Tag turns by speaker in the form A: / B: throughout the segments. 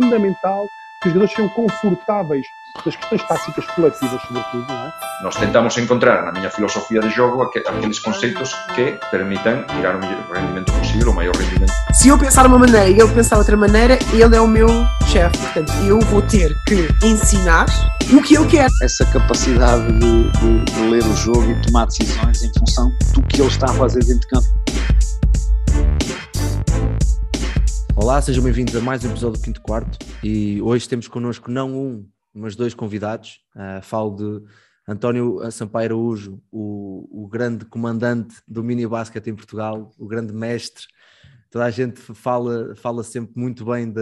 A: fundamental que os jogadores sejam confortáveis das questões táticas coletivas, sobretudo, não é?
B: Nós tentamos encontrar na minha filosofia de jogo aqueles conceitos que permitam tirar o melhor rendimento possível, o maior rendimento.
C: Se eu pensar de uma maneira e ele pensar de outra maneira, ele é o meu chefe. Portanto, eu vou ter que ensinar o que ele quer.
D: Essa capacidade de, de, de ler o jogo e tomar decisões em função do que ele está a fazer dentro de campo.
E: Olá, sejam bem-vindos a mais um episódio do Quinto Quarto e hoje temos connosco não um, mas dois convidados. Uh, falo de António Sampaio Araújo, o, o grande comandante do mini basquete em Portugal, o grande mestre. Toda a gente fala, fala sempre muito bem de,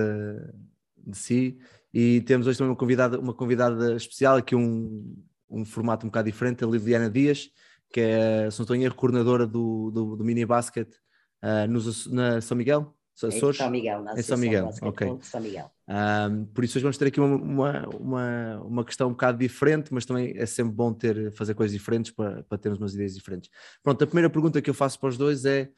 E: de si e temos hoje também uma convidada, uma convidada especial, aqui um, um formato um bocado diferente, a Liliana Dias, que é, se não coordenadora do, do, do mini basquete uh, nos, na São Miguel.
F: Açores? Em São Miguel, na
E: em São Miguel, ok.
F: São Miguel.
E: Um, por isso hoje vamos ter aqui uma, uma, uma, uma, questão um bocado diferente, mas também é sempre bom ter, fazer coisas diferentes para, para termos umas ideias diferentes. Pronto, a primeira pergunta que eu faço para os dois é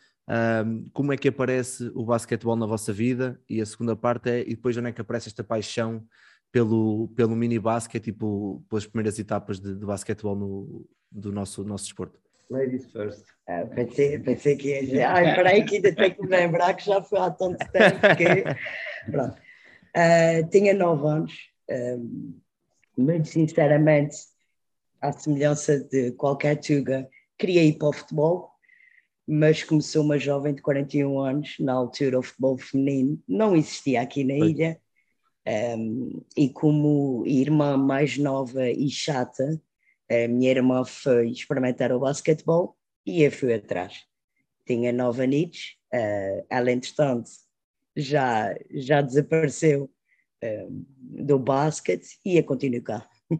E: um, como é que aparece o basquetebol na vossa vida? E a segunda parte é, e depois onde é que aparece esta paixão pelo, pelo mini basquete e pelas primeiras etapas de, de basquetebol no, do nosso, nosso desporto?
F: Ladies first. Ah, pensei, pensei que ia dizer, ai, peraí que ainda tenho que me lembrar que já foi há tanto tempo que... Pronto. Uh, tinha nove anos, um, muito sinceramente, à semelhança de qualquer tuga, queria ir para o futebol, mas começou uma jovem de 41 anos, na altura o futebol feminino não existia aqui na ilha, um, e como irmã mais nova e chata, a minha irmã foi experimentar o basquetebol e eu fui atrás. Tinha nove anos, uh, ela entretanto já, já desapareceu uh, do basquete e eu continuo cá.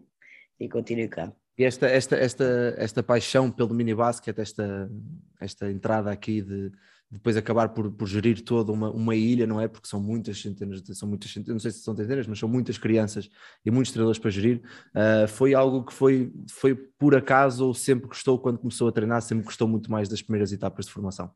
F: e continuo cá.
E: E esta, esta, esta, esta paixão pelo mini basquete, esta, esta entrada aqui de, depois acabar por, por gerir toda uma, uma ilha, não é? Porque são muitas centenas, de, são muitas não sei se são centenas, mas são muitas crianças e muitos treinadores para gerir. Uh, foi algo que foi, foi por acaso ou sempre gostou quando começou a treinar, sempre gostou muito mais das primeiras etapas de formação?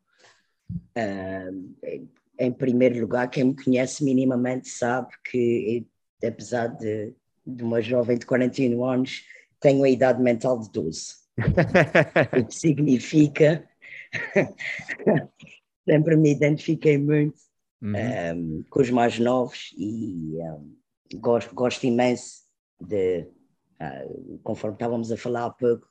F: Uh, em primeiro lugar, quem me conhece minimamente sabe que, apesar de, de uma jovem de 41 anos, tenho a idade mental de 12. o que significa sempre me identifiquei muito uhum. um, ehm, com os mais novos e um, ehm, gosto, gosto imenso de, uh, conforme estávamos a falar há pouco,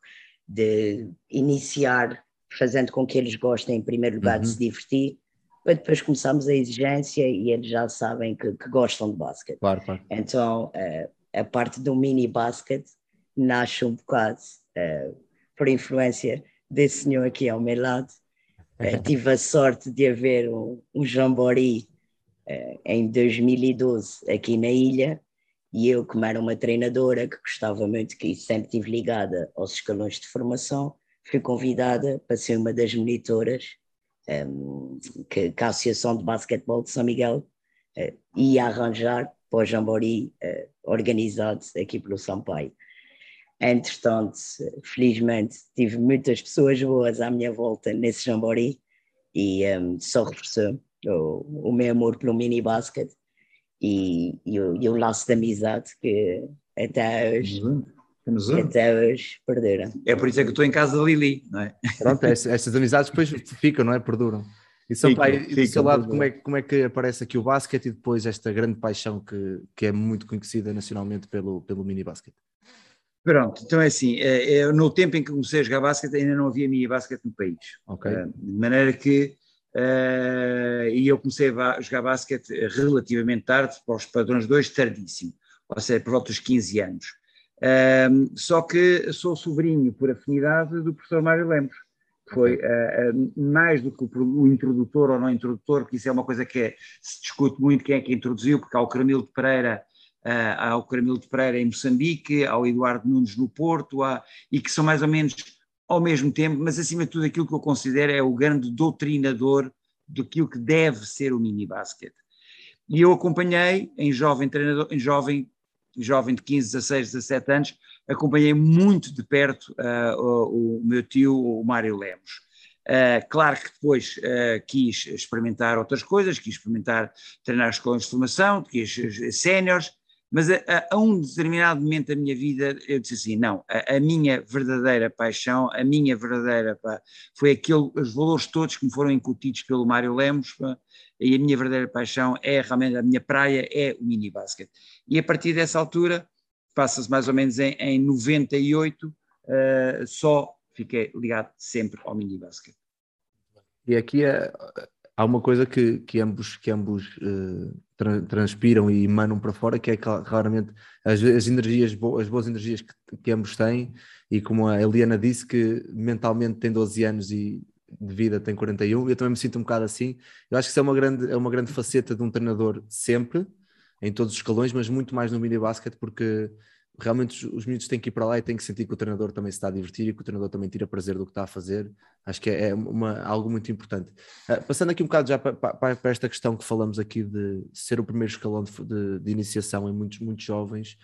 F: de iniciar fazendo com que eles gostem, em primeiro lugar, uhum. de se divertir, para depois começarmos a exigência e eles já sabem que, que gostam de basquete.
E: Claro, claro.
F: Então, uh, a parte do mini basquete nasce um bocado uh, por influência desse senhor aqui ao meu lado, Uh, tive a sorte de haver um, um jamboree uh, em 2012 aqui na ilha e eu, como era uma treinadora que gostava muito, que sempre estive ligada aos escalões de formação, fui convidada para ser uma das monitoras um, ehm, que, que, a Associação de Basquetebol de São Miguel uh, ia arranjar para o jamboree organizado aqui pelo Sampaio. Entretanto, felizmente, tive muitas pessoas boas à minha volta nesse jamboree e um, só reforçou o, o meu amor pelo mini basket e, e, o, e o laço de amizade que até hoje, uhum. até hoje perderam.
G: É por isso é que eu estou em casa da Lili, não é?
E: Pronto, essas amizades depois ficam, não é? Perduram. E são pai, do seu lado, como é, como é que aparece aqui o basquete e depois esta grande paixão que, que é muito conhecida nacionalmente pelo, pelo mini basquete?
G: Pronto, então é assim, é, é, no tempo em que comecei a jogar basquete ainda não havia mini basquete no país.
E: Okay.
G: Uh, de maneira que e eu comecei a jogar basquete relativamente tarde, para os padrões 2, tardíssimo, ou seja, por volta dos 15 anos. Uh, só que sou sobrinho por afinidade do professor Mário Lemos. Foi mais do que o, introdutor ou não introdutor, porque isso é uma coisa que é, se discute muito quem é que introduziu, porque há o Caramilo de Pereira ao Caramilo de Pereira em Moçambique, ao Eduardo Nunes no Porto, e que são mais ou menos ao mesmo tempo, mas acima de tudo aquilo que eu considero é o grande doutrinador do que deve ser o mini basket. E eu acompanhei em jovem treinador, em jovem, jovem de 15, 16, 17 anos, acompanhei muito de perto uh, o, o, meu tio, o Mário Lemos. Uh, claro que depois uh, quis experimentar outras coisas, quis experimentar treinar escolas de formação, quis séniores, mas a, a, a, um determinado momento da minha vida eu disse assim, não, a, a minha verdadeira paixão, a minha verdadeira, pá, foi aquele, os valores todos que me foram incutidos pelo Mário Lemos, pá, e a minha verdadeira paixão é realmente, a minha praia é o mini basket. E a partir dessa altura, passa-se mais ou menos em, em 98, uh, só fiquei ligado sempre ao mini basket.
E: E aqui é, há uma coisa que, que ambos, que ambos uh, tra transpiram e emanam para fora, que é claramente as, as energias, bo as boas energias que, que, ambos têm, e como a Eliana disse, que mentalmente tem 12 anos e de vida tem 41, eu também me sinto um bocado assim. Eu acho que isso é uma grande, é uma grande faceta de um treinador sempre, em todos os escalões, mas muito mais no mini basket, porque realmente os, miúdos têm que ir para lá e têm que sentir que o treinador também se está a divertir e que o treinador também tira prazer do que está a fazer. Acho que é, é uma, algo muito importante. Uh, passando aqui um bocado já para, para, para, esta questão que falamos aqui de ser o primeiro escalão de, de, de iniciação em muitos, muitos jovens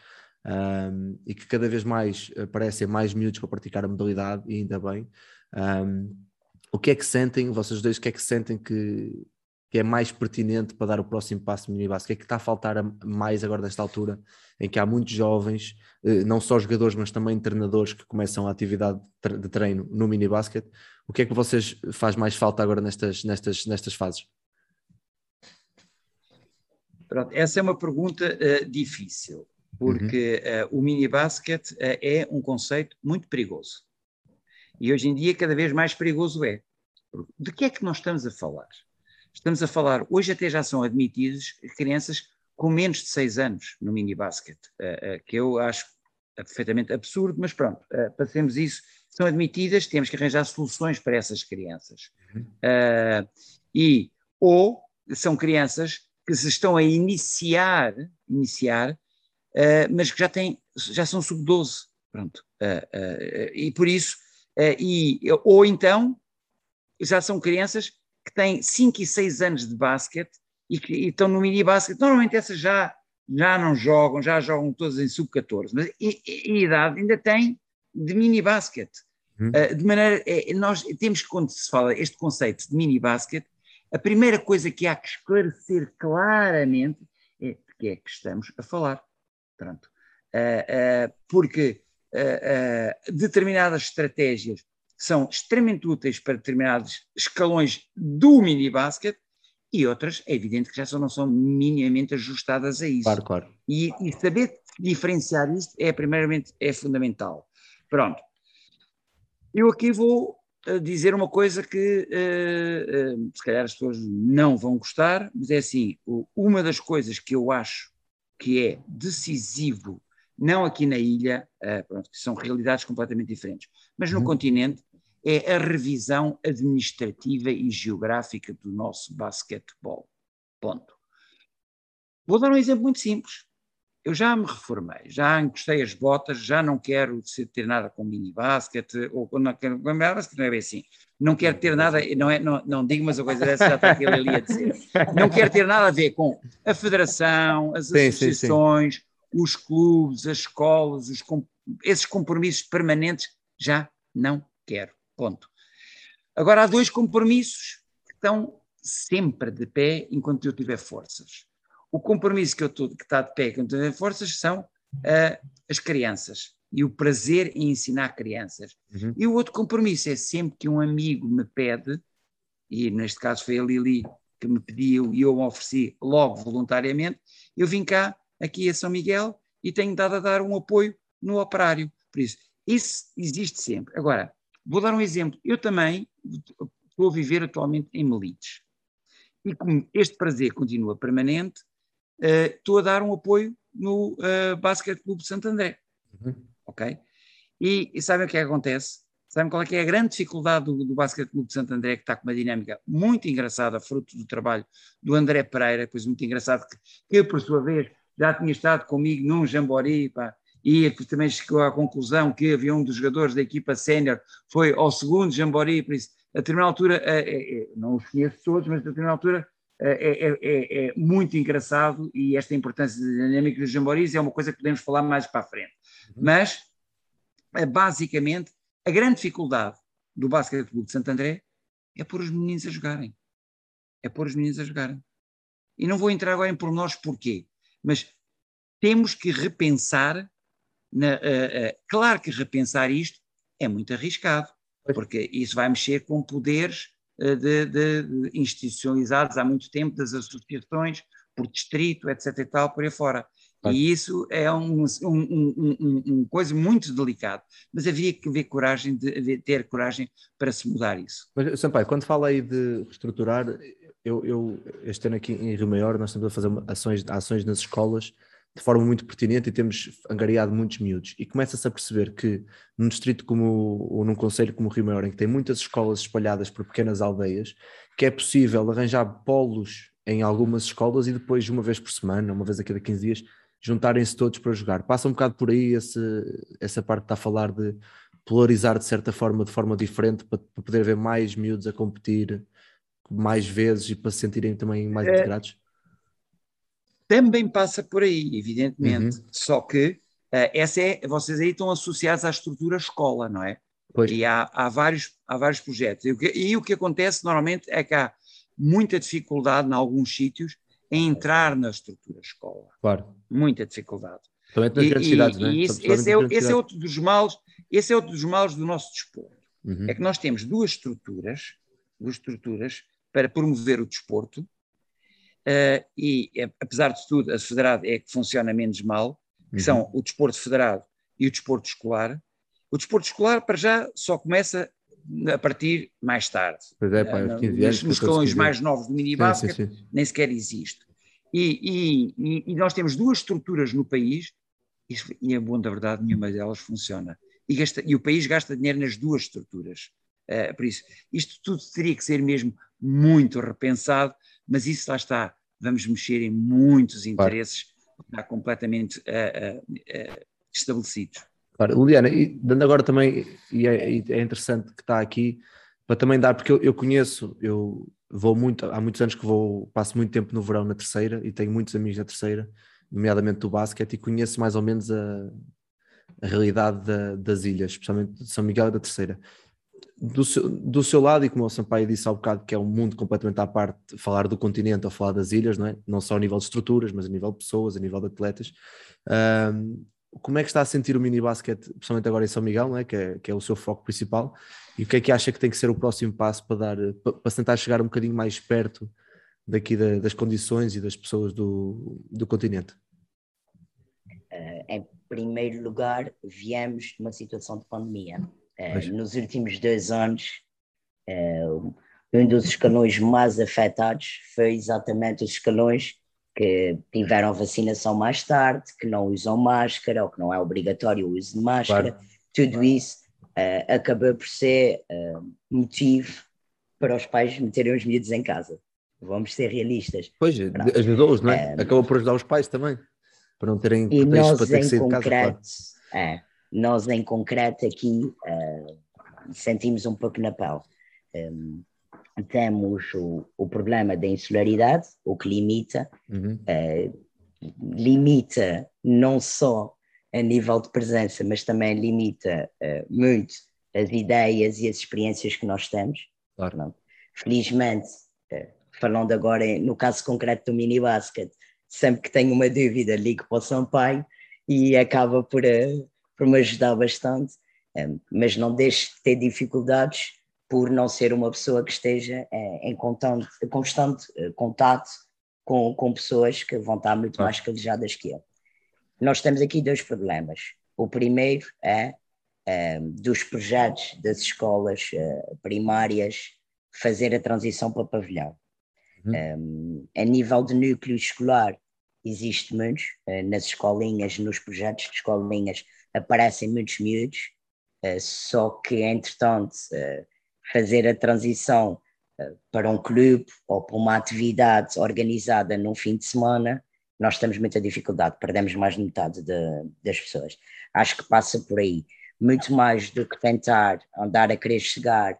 E: um, e que cada vez mais aparecem mais miúdos para praticar a modalidade, e ainda bem. Um, o que é que sentem, vocês dois, o que é que sentem que, que é mais pertinente para dar o próximo passo no minibasket? O que é que está a faltar mais agora nesta altura, em que há muitos jovens, eh, não só jogadores, mas também treinadores que começam a atividade de treino no minibasket? O que é que vocês faz mais falta agora nestas, nestas, nestas fases?
G: Pronto, essa é uma pergunta uh, difícil, porque uhum. uh, o minibasket uh, é um conceito muito perigoso. E hoje em dia cada vez mais perigoso é. De que é que nós estamos a falar? Estamos a falar, hoje até já são admitidas crianças com menos de 6 anos no mini basket, uh, uh, que eu acho perfeitamente absurdo, mas pronto, uh, passemos isso, são admitidas, temos que arranjar soluções para essas crianças. Uhum. e, ou são crianças que se estão a iniciar, iniciar mas que já, têm, já são sub-12, pronto. e por isso, e, ou então, já são crianças que têm 5 e 6 anos de basquete e que e estão no mini basquete, normalmente essas já, já não jogam, já jogam todas em sub-14, mas e, e, a idade ainda tem de mini basquete. Hum. Uh, de maneira, é, nós temos que, quando se fala este conceito de mini basquete, a primeira coisa que há que esclarecer claramente é de que é que estamos a falar. Pronto. Uh, uh, porque determinadas estratégias são extremamente úteis para determinados escalões do mini basket e outras, é evidente que já só não são minimamente ajustadas a isso.
E: Claro, claro.
G: E, e saber diferenciar isto é, primeiramente, é fundamental. Pronto. Eu aqui vou uh, dizer uma coisa que uh, uh, se calhar as pessoas não vão gostar, mas é assim, uma das coisas que eu acho que é decisivo, não aqui na ilha, pronto, que são realidades completamente diferentes, mas no uhum. continente, é a revisão administrativa e geográfica do nosso basquetebol. Ponto. Vou dar um exemplo muito simples. Eu já me reformei, já encostei as botas, já não quero ter nada com mini basket, ou não quero com mini basket, não é bem assim. Não quero ter nada, não, é, não, não digo uma coisa dessa, já está aquele ali a dizer. Não quero ter nada a ver com a federação, as sim, associações, sim, sim. os clubes, as escolas, os, esses compromissos permanentes, já não quero. Ponto. Agora, há dois compromissos que estão sempre de pé enquanto eu tiver forças. O compromisso que, eu tô, que está de pé enquanto eu tiver forças são uh, as crianças e o prazer em ensinar crianças. Uhum. E o outro compromisso é sempre que um amigo me pede, e neste caso foi a Lili que me pediu e eu me ofereci logo voluntariamente, eu vim cá, aqui a São Miguel, e tenho dado a dar um apoio no operário. Por isso, isso existe sempre. Agora, Vou dar um exemplo. Eu também estou a viver atualmente em Melites. E como este prazer continua permanente, uh, estou a dar um apoio no uh, Basket Clube de Santo André. Uhum. Ok? E, e, sabem o que é que acontece? Sabem qual é, é a grande dificuldade do, do Basket Clube de Santo André, que está com uma dinâmica muito engraçada, fruto do trabalho do André Pereira, pois muito engraçado, que, que por sua vez já tinha estado comigo num Jambori, pá, e também chegou à conclusão que havia um dos jogadores da equipa sénior, foi ao segundo Jambori, por isso, a determinada altura, é, é, não os conheço todos, mas a determinada altura é, é, é, muito engraçado e esta importância dinâmica dos Jamboris é uma coisa que podemos falar mais para a frente. Uhum. Mas, basicamente, a grande dificuldade do Basquete Clube de Santo André é pôr os meninos a jogarem. É pôr os meninos a jogarem. E não vou entrar agora em pormenores porquê, mas temos que repensar, na, uh, uh, claro que repensar isto é muito arriscado, porque isso vai mexer com poderes uh, de, de, de institucionalizados há muito tempo, das associações, por distrito, etc e tal, por aí fora. E isso é um, um, um, um, coisa muito delicado, mas havia que coragem, de, ter coragem para se mudar isso.
E: Mas, Sampaio, quando fala aí de reestruturar, eu, eu, este ano aqui em Rio Maior, nós estamos a fazer ações, ações nas escolas de forma muito pertinente e temos angariado muitos miúdos. E começa-se a perceber que num distrito como, ou num conselho como o Rio Maior, em que tem muitas escolas espalhadas por pequenas aldeias, que é possível arranjar polos em algumas escolas e depois, uma vez por semana, uma vez a cada 15 dias, juntarem-se todos para jogar. Passa um bocado por aí esse, essa parte que está a falar de polarizar de certa forma, de forma diferente, para, para poder ver mais miúdos a competir mais vezes e para se sentirem também mais é, integrados?
G: Também passa por aí, evidentemente. Uhum. Só que uh, essa é, vocês aí estão associados à estrutura escola, não é? Pois. E há, há, vários, há vários projetos. E o, que, e o que acontece normalmente é que há muita dificuldade em alguns sítios em entrar na estrutura escola.
E: Claro.
G: Muita dificuldade.
E: Também nas grandes cidades, não é?
G: Isso, esse, é, esse é outro dos males, esse é outro dos males do nosso desporto. Uhum. É que nós temos duas estruturas, duas estruturas para promover o desporto, e apesar de tudo, a federada é que funciona menos mal, que uhum. são o desporto federado e o desporto escolar. O desporto escolar, para já, só começa a partir mais tarde.
E: Pois é, pá,
G: uh, nos, nos escalões mais novos do minibasket, nem sequer existe. E, e, e, nós temos duas estruturas no país, e, a boa da verdade, nenhuma delas funciona. E, gasta, e o país gasta dinheiro nas duas estruturas. Uh, por isso, isto tudo teria que ser mesmo muito repensado, mas isso lá está. Vamos mexer em muitos interesses claro. completamente uh, uh, estabelecidos.
E: Claro, Liliana, e dando agora também, e é, é, interessante que está aqui, para também dar, porque eu, eu, conheço, eu vou muito, há muitos anos que vou, passo muito tempo no verão na terceira e tenho muitos amigos na terceira, nomeadamente do basquete, e conheço mais ou menos a, a realidade da, das ilhas, especialmente de São Miguel e da terceira. Do seu, do seu lado, e como o Sampaio disse há um bocado, que é um mundo completamente à parte, falar do continente ou falar das ilhas, não é? Não só a nível de estruturas, mas a nível de pessoas, a nível de atletas. Um, como é que está a sentir o mini basquete, principalmente agora em São Miguel, é? Que, é, que é o seu foco principal, e o que é que acha que tem que ser o próximo passo para dar para, para tentar chegar um bocadinho mais perto daqui da, das condições e das pessoas do, do continente?
F: Uh, em primeiro lugar, viemos de uma situação de pandemia. Uh, nos últimos dois anos, uh, um dos escalões mais afetados foi exatamente os escalões que tiveram vacinação mais tarde, que não usam máscara ou que não é obrigatório o uso de máscara, claro. tudo isso uh, acabou por ser motivo para os pais meterem os miúdos em casa. Vamos ser realistas.
E: Pois, ajudou-os, não é? Um, Acabou por ajudar os pais também, para não terem
F: nós para ter que sair concreto, de casa. Claro. É, nós em concreto aqui uh, sentimos um pouco na pele. Um, temos o, o problema da insularidade, o que limita, uhum. uh, limita não só a nível de presença, mas também limita uh, muito as ideias e as experiências que nós temos.
E: Claro. Não?
F: Felizmente, uh, falando agora no caso concreto do mini basket, sempre que tenho uma dúvida ligo para o Sampaio e acaba por, por me ajudar bastante, mas não deixo de ter dificuldades por não ser uma pessoa que esteja é, em constante, constante eh, contato com, com pessoas que vão estar muito mais calejadas que eu. Nós temos aqui dois problemas. O primeiro é, dos projetos das escolas primárias fazer a transição para pavilhão. Uhum. a nível de núcleo escolar, existe muitos, nas escolinhas, nos projetos de escolinhas, aparecem muitos miúdos, só que, entretanto, fazer a transição uh, para um clube ou para uma atividade organizada num fim de semana, nós temos muita dificuldade, perdemos mais de metade de, das pessoas. Acho que passa por aí. Muito mais do que tentar andar a querer chegar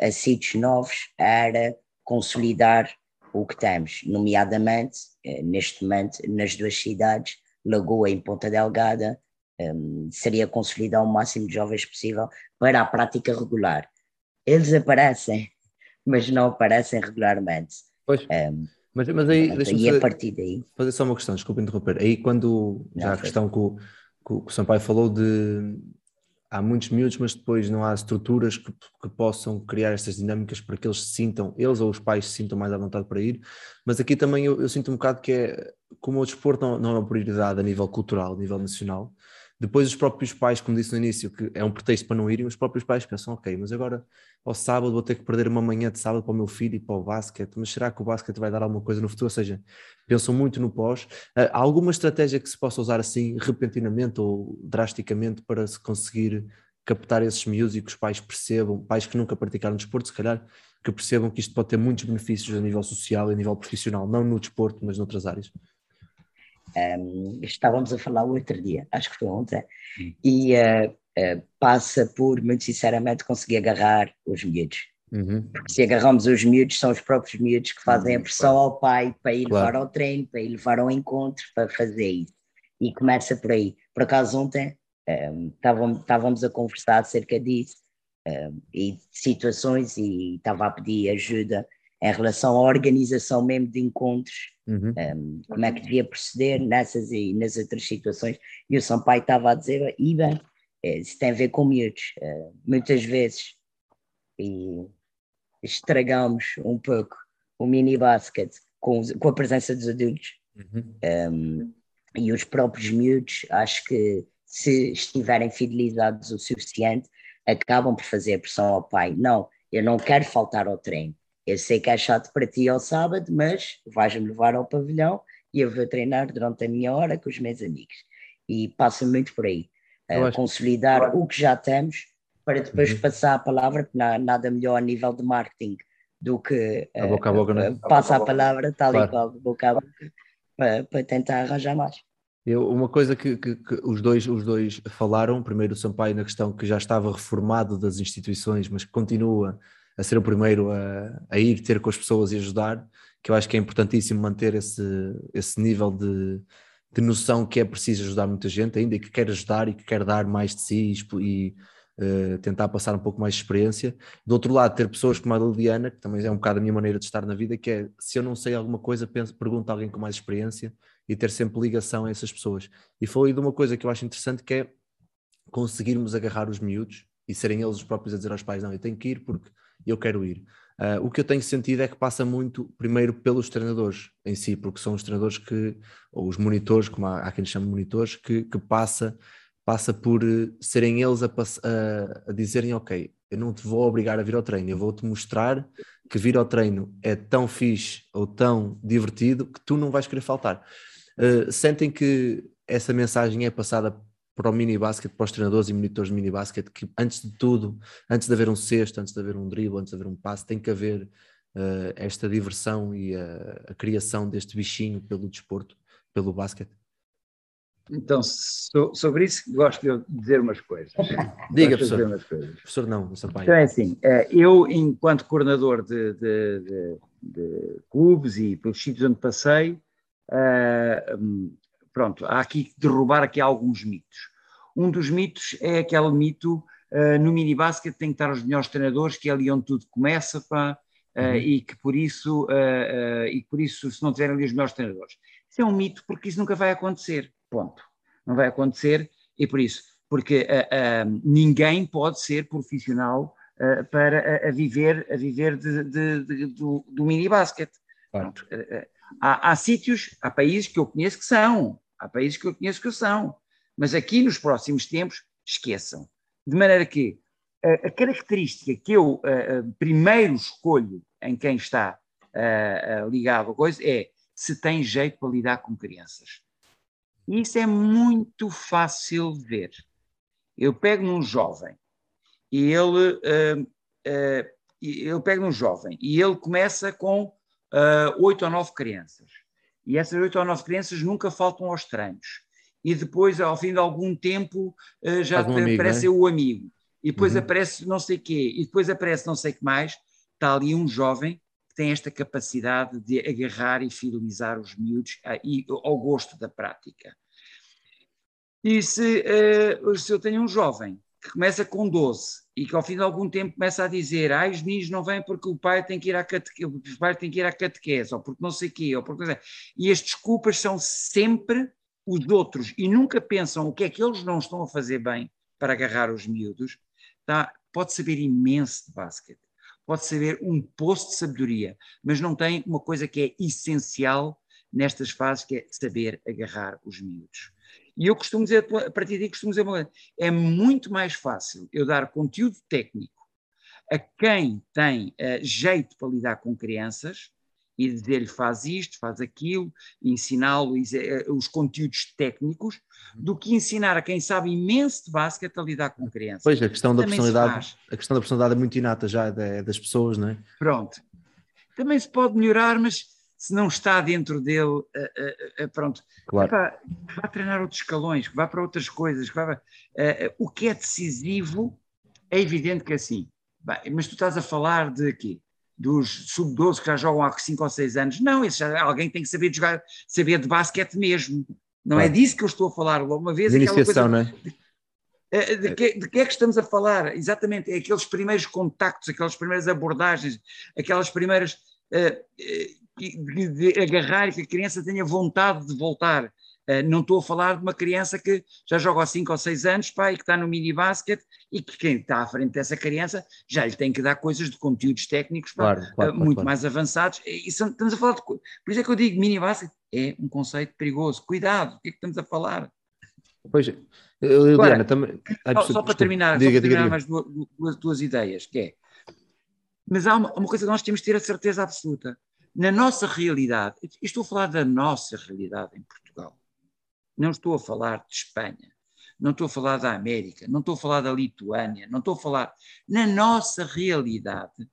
F: a sítios novos, era consolidar o que temos, nomeadamente, neste momento, nas duas cidades, Lagoa e Ponta Delgada, um, seria consolidar o máximo de jovens possível para a prática regular eles aparecem mas não aparecem regularmente.
E: Pois.
F: Um,
E: Mas, mas aí, deixa-me
F: e a
E: fazer,
F: partir daí,
E: fazer só uma questão, desculpa interromper. Aí quando, já
F: Não,
E: a questão que o, que o que o Sampaio falou de há muitos miúdos, mas depois não há estruturas que, que possam criar estas dinâmicas para que eles se sintam, eles ou os pais se sintam mais à vontade para ir. Mas aqui também eu, eu sinto um bocado que é, como o desporto não, não é uma prioridade a nível cultural, a nível nacional, depois os próprios pais, como disse no início, que é um pretexto para não irem, os próprios pais pensam, ok, mas agora ao sábado vou ter que perder uma manhã de sábado para o meu filho e para o basquete, mas será que o basquete vai dar alguma coisa no futuro? Ou seja, pensam muito no pós. Ah, Há alguma estratégia que se possa usar assim repentinamente ou drasticamente para se conseguir captar esses miúdos e que os pais percebam, pais que nunca praticaram desporto, se calhar, que percebam que isto pode ter muitos benefícios a nível social e a nível profissional, não no desporto, mas noutras áreas.
F: Um, estávamos a falar o outro dia, acho que foi ontem, e uh, uh, passa por, muito sinceramente, conseguir agarrar os miúdos. Porque se agarramos os miúdos, são os próprios miúdos que fazem a pressão ao pai para ir
E: Claro.
F: levar ao treino, para ir levar ao encontro, para fazer isso. E começa por aí. Por acaso, ontem um, estávamos, estávamos a conversar acerca disso um, e de situações, e estava a pedir ajuda em relação à organização mesmo de encontros
E: Uhum.
F: um, como é que devia proceder nessas e nas outras situações. E o Sampaio estava a dizer, e bem, eh, isso tem a ver com miúdos, eh, muitas vezes, e estragamos um pouco o mini basket com, com a presença dos adultos
E: Uhum.
F: um, e os próprios miúdos, acho que se estiverem fidelizados o suficiente, acabam por fazer a pressão ao pai. Não, eu não quero faltar ao treino. Eu sei que é chato para ti ao sábado, mas vais-me levar ao pavilhão e eu vou treinar durante a minha hora com os meus amigos. E passa muito por aí. A consolidar o que já temos para depois
E: Uhum.
F: passar a palavra, não há nada melhor a nível de marketing do que
E: A boca a boca,
F: eh,
E: né?
F: eh, passa a palavra tal
E: Claro.
F: e qual, boca a boca, para, para tentar arranjar mais.
E: Eu, uma coisa que, que- que os, dois, os dois falaram, primeiro o Sampaio na questão que já estava reformado das instituições, mas que continua a ser o primeiro a, a ir ter com as pessoas e ajudar, que eu acho que é importantíssimo manter esse, esse nível de, de noção que é preciso ajudar muita gente ainda e que quer ajudar e que quer dar mais de si e, e, eh, tentar passar um pouco mais de experiência. Do outro lado, ter pessoas como a Liliana, que também é um bocado a minha maneira de estar na vida, que é se eu não sei alguma coisa, penso, pergunto a alguém com mais experiência e ter sempre ligação a essas pessoas. E foi de uma coisa que eu acho interessante que é conseguirmos agarrar os miúdos e serem eles os próprios a dizer aos pais, não, eu tenho que ir porque eu quero ir. Ah, o que eu tenho sentido é que passa muito, primeiro, pelos treinadores em si, porque são os treinadores que, ou os monitores, como há, há quem chama monitores, que, que passa, passa por eh, serem eles a, a- a dizerem, ok, eu não te vou obrigar a vir ao treino, eu vou-te mostrar que vir ao treino é tão fixe ou tão divertido que tu não vais querer faltar. Uh, sentem que essa mensagem é passada para o mini basket, para os treinadores e monitores de mini basket, que antes de tudo, antes de haver um cesto, antes de haver um dribble, antes de haver um passe, tem que haver uh, esta diversão e a, a criação deste bichinho pelo desporto, pelo basquete.
G: Então, so- sobre isso, gosto de dizer umas coisas.
E: Diga,
G: Gosto
E: professor.
G: umas coisas.
E: Professor não, Sampaio.
G: Então é assim, eh, eu enquanto coordenador de, de- de- de clubes e pelos sítios onde passei, eh, pronto, há aqui que derrubar aqui alguns mitos. Um dos mitos é aquele mito eh, no mini basket tem que estar os melhores treinadores, que é ali onde tudo começa, pá, eh,
E: Uhum.
G: e que por isso, eh, e por isso, se não tiverem ali os melhores treinadores. Isso é um mito porque isso nunca vai acontecer. Ponto. Não vai acontecer, e por isso, porque ninguém pode ser profissional para a, viver, a viver de- de- de- do, do mini basket.
E: Claro.
G: Há, há sítios, há países que eu conheço que são, há países que eu conheço que são, mas aqui nos próximos tempos, esqueçam. De maneira que a, a característica que eu eh, eh, primeiro escolho em quem está ligado a coisa é se tem jeito para lidar com crianças. E isso é muito fácil de ver. Eu pego num jovem e ele, eu pego num jovem e ele começa com oito ou nove crianças. E essas oito ou nove crianças nunca faltam aos treinos. E depois, ao fim de algum tempo, ah, já
E: um amigo,
G: aparece
E: não
G: o amigo. E depois
E: Uhum.
G: aparece não sei quê. E depois aparece não sei o que mais. Está ali um jovem que tem esta capacidade de agarrar e fidelizar os miúdos ah, ao gosto da prática. E se, eh, se eu tenho um jovem que começa com 12 e que ao fim de algum tempo começa a dizer ah, os meninos não vêm porque o pai tem que ir à catequese, o pai tem que ir à catequese, ou porque não sei o quê, ou porque... E as desculpas são sempre os outros e nunca pensam o que é que eles não estão a fazer bem para agarrar os miúdos, tá? pode saber imenso de basquete, pode saber um poço de sabedoria, mas não tem uma coisa que é essencial nestas fases, que é saber agarrar os miúdos. E eu costumo dizer, a partir daí costumo dizer, é muito mais fácil eu dar conteúdo técnico a quem tem uh, jeito para lidar com crianças e dizer-lhe faz isto, faz aquilo, ensiná-lo uh, os conteúdos técnicos, do que ensinar a quem sabe imenso de basquete a lidar com crianças.
E: Pois, a questão da personalidade, a questão da personalidade é muito inata já das pessoas, não é?
G: Pronto. Também se pode melhorar, mas se não está dentro dele, uh, uh, uh, pronto,
E: claro.
G: vá, vá, treinar outros escalões, vá para outras coisas. Vá, o que é decisivo é evidente que é assim. mas tu estás a falar de quê? Dos sub-12 que já jogam há 5 ou 6 anos. Não, esse já, alguém tem que saber de jogar, saber de basquete mesmo. Não é claro. é disso que eu estou a falar. Uma vez
E: de iniciação, não é?
G: De, de, que, de que é que estamos a falar? Exatamente, é aqueles primeiros contactos, aquelas primeiras abordagens, aquelas primeiras. Uh, uh, de, de agarrar e que a criança tenha vontade de voltar. Uh, não estou a falar de uma criança que já joga há 5 ou 6 anos, pai, que está no mini basket e que quem está à frente dessa criança já lhe tem que dar coisas de conteúdos técnicos pá,
E: claro, claro,
G: uh, muito
E: claro.
G: mais avançados. E, estamos a falar de. Por isso é que eu digo mini basket é um conceito perigoso. Cuidado, o que é que estamos a falar?
E: Pois, eu, Diana, também.
G: Ai, só, só, para terminar, diga, só para terminar diga, mais duas, duas, duas ideias, que é. Mas há uma, uma coisa que nós temos de ter a certeza absoluta na nossa realidade, estou a falar da nossa realidade em Portugal, não estou a falar de Espanha, não estou a falar da América, não estou a falar da Lituânia, não estou a falar. Na nossa realidade,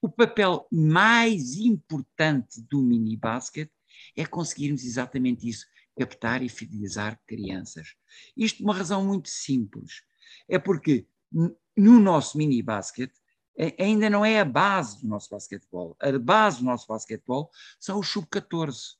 G: o papel mais importante do mini basket é conseguirmos exatamente isso, captar e fidelizar crianças. Isto por uma razão muito simples. É porque no nosso mini basket ainda não é a base do nosso basquetebol. A base do nosso basquetebol são os sub-14,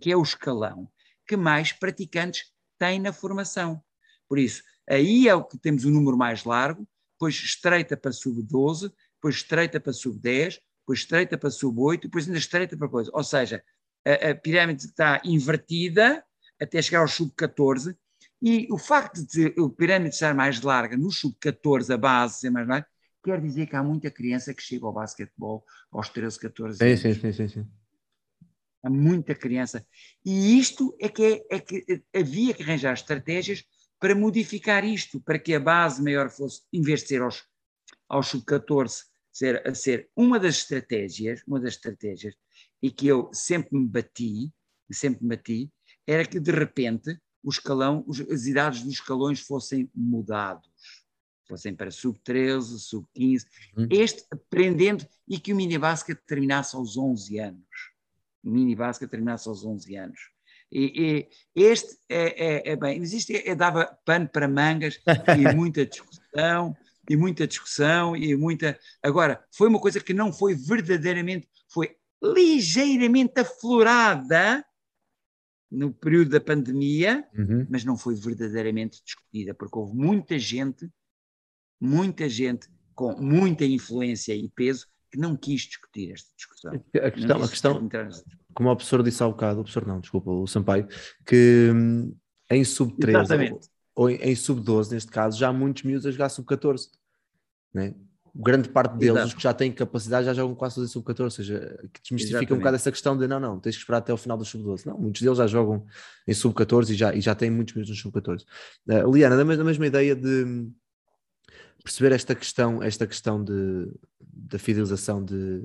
G: que é o escalão que mais praticantes têm na formação. Por isso, aí é o que temos o um número mais largo, depois estreita para sub-12, depois estreita para sub-10, depois estreita para sub-8, depois ainda estreita para coisa. Ou seja, a, a pirâmide está invertida até chegar ao sub-14, e o facto de a pirâmide estar mais larga no sub-14, a base ser mais larga, quer dizer que há muita criança que chega ao basquetebol aos 13, 14 anos.
E: Sim, sim, sim, sim.
G: Há muita criança. E isto é que, é, é que havia que arranjar estratégias para modificar isto, para que a base maior fosse, em vez de ser aos, aos sub-14, ser, a ser uma das estratégias, uma das estratégias, e que eu sempre me bati, sempre me bati, era que de repente o escalão, as idades dos escalões fossem mudados fossem para sub-13, sub-15, uhum. este aprendendo e que o mini basket terminasse aos 11 anos. O mini basket terminasse aos 11 anos. E, e este é, é, é, bem, existe, é, dava pano para mangas e muita discussão, e muita discussão, e muita. Agora, foi uma coisa que não foi verdadeiramente, foi ligeiramente aflorada no período da pandemia,
E: uhum.
G: mas não foi verdadeiramente discutida, porque houve muita gente muita gente com muita influência e peso que não quis discutir esta discussão.
E: A questão, a questão como o professor disse há bocado, o professor não, desculpa, o Sampaio, que hum, em sub-13 ou, ou, em sub-12, neste caso, já há muitos miúdos a jogar sub-14. Né? Grande parte deles, Exato. os que já têm capacidade, já jogam quase todos em sub-14, ou seja, que desmistifica Exatamente. um bocado essa questão de não, não, tens que esperar até o final do sub-12. Não, muitos deles já jogam em sub-14 e já, e já têm muitos miúdos no sub-14. Uh, Liana, da mesma, da mesma ideia de hum, perceber esta questão, esta questão de, da fidelização de,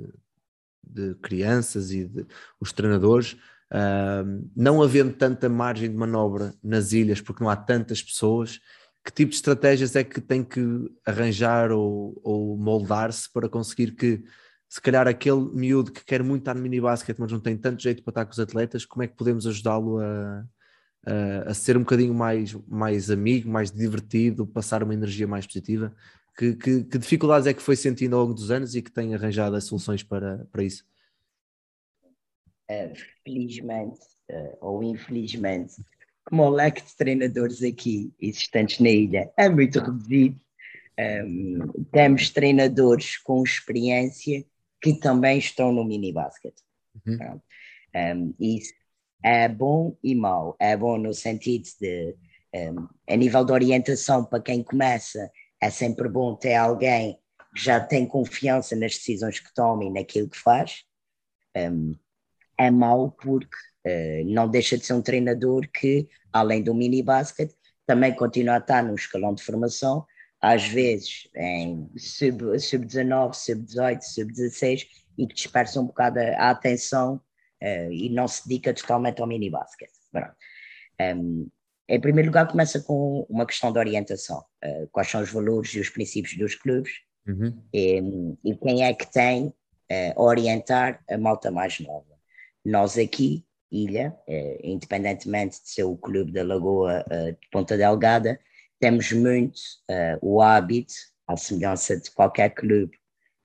E: de crianças e de, os treinadores, uh, não havendo tanta margem de manobra nas ilhas, porque não há tantas pessoas, que tipo de estratégias é que tem que arranjar ou, ou moldar-se para conseguir que, se calhar, aquele miúdo que quer muito estar no mini basket, mas não tem tanto jeito para estar com os atletas, como é que podemos ajudá-lo a, a, a ser um bocadinho mais, mais amigo, mais divertido, passar uma energia mais positiva. Que, que, que, dificuldades é que foi sentindo ao longo dos anos e que tem arranjado as soluções para, para isso?
F: Uh, felizmente uh, ou infelizmente, como o leque de treinadores aqui existentes na ilha é muito reduzido, Um, temos treinadores com experiência que também estão no mini basket.
E: Uhum.
F: Um, isso é bom e mau. É bom no sentido de, um, a nível de orientação para quem começa, é sempre bom ter alguém que já tem confiança nas decisões que toma e naquilo que faz. Um, é mau porque uh, não deixa de ser um treinador que, além do mini basket, também continua a estar no escalão de formação, às vezes em sub-19, sub-18, sub-16, e que dispersa um bocado a atenção uh, e não se dedica totalmente ao mini basket. Um, em primeiro lugar, começa com uma questão de orientação. Uh, quais são os valores e os princípios dos clubes
E: uhum.
F: e, e, quem é que tem uh, a orientar a malta mais nova. Nós aqui, Ilha, uh, independentemente de ser o clube da Lagoa de Ponta Delgada, temos muito o hábito, à semelhança de qualquer clube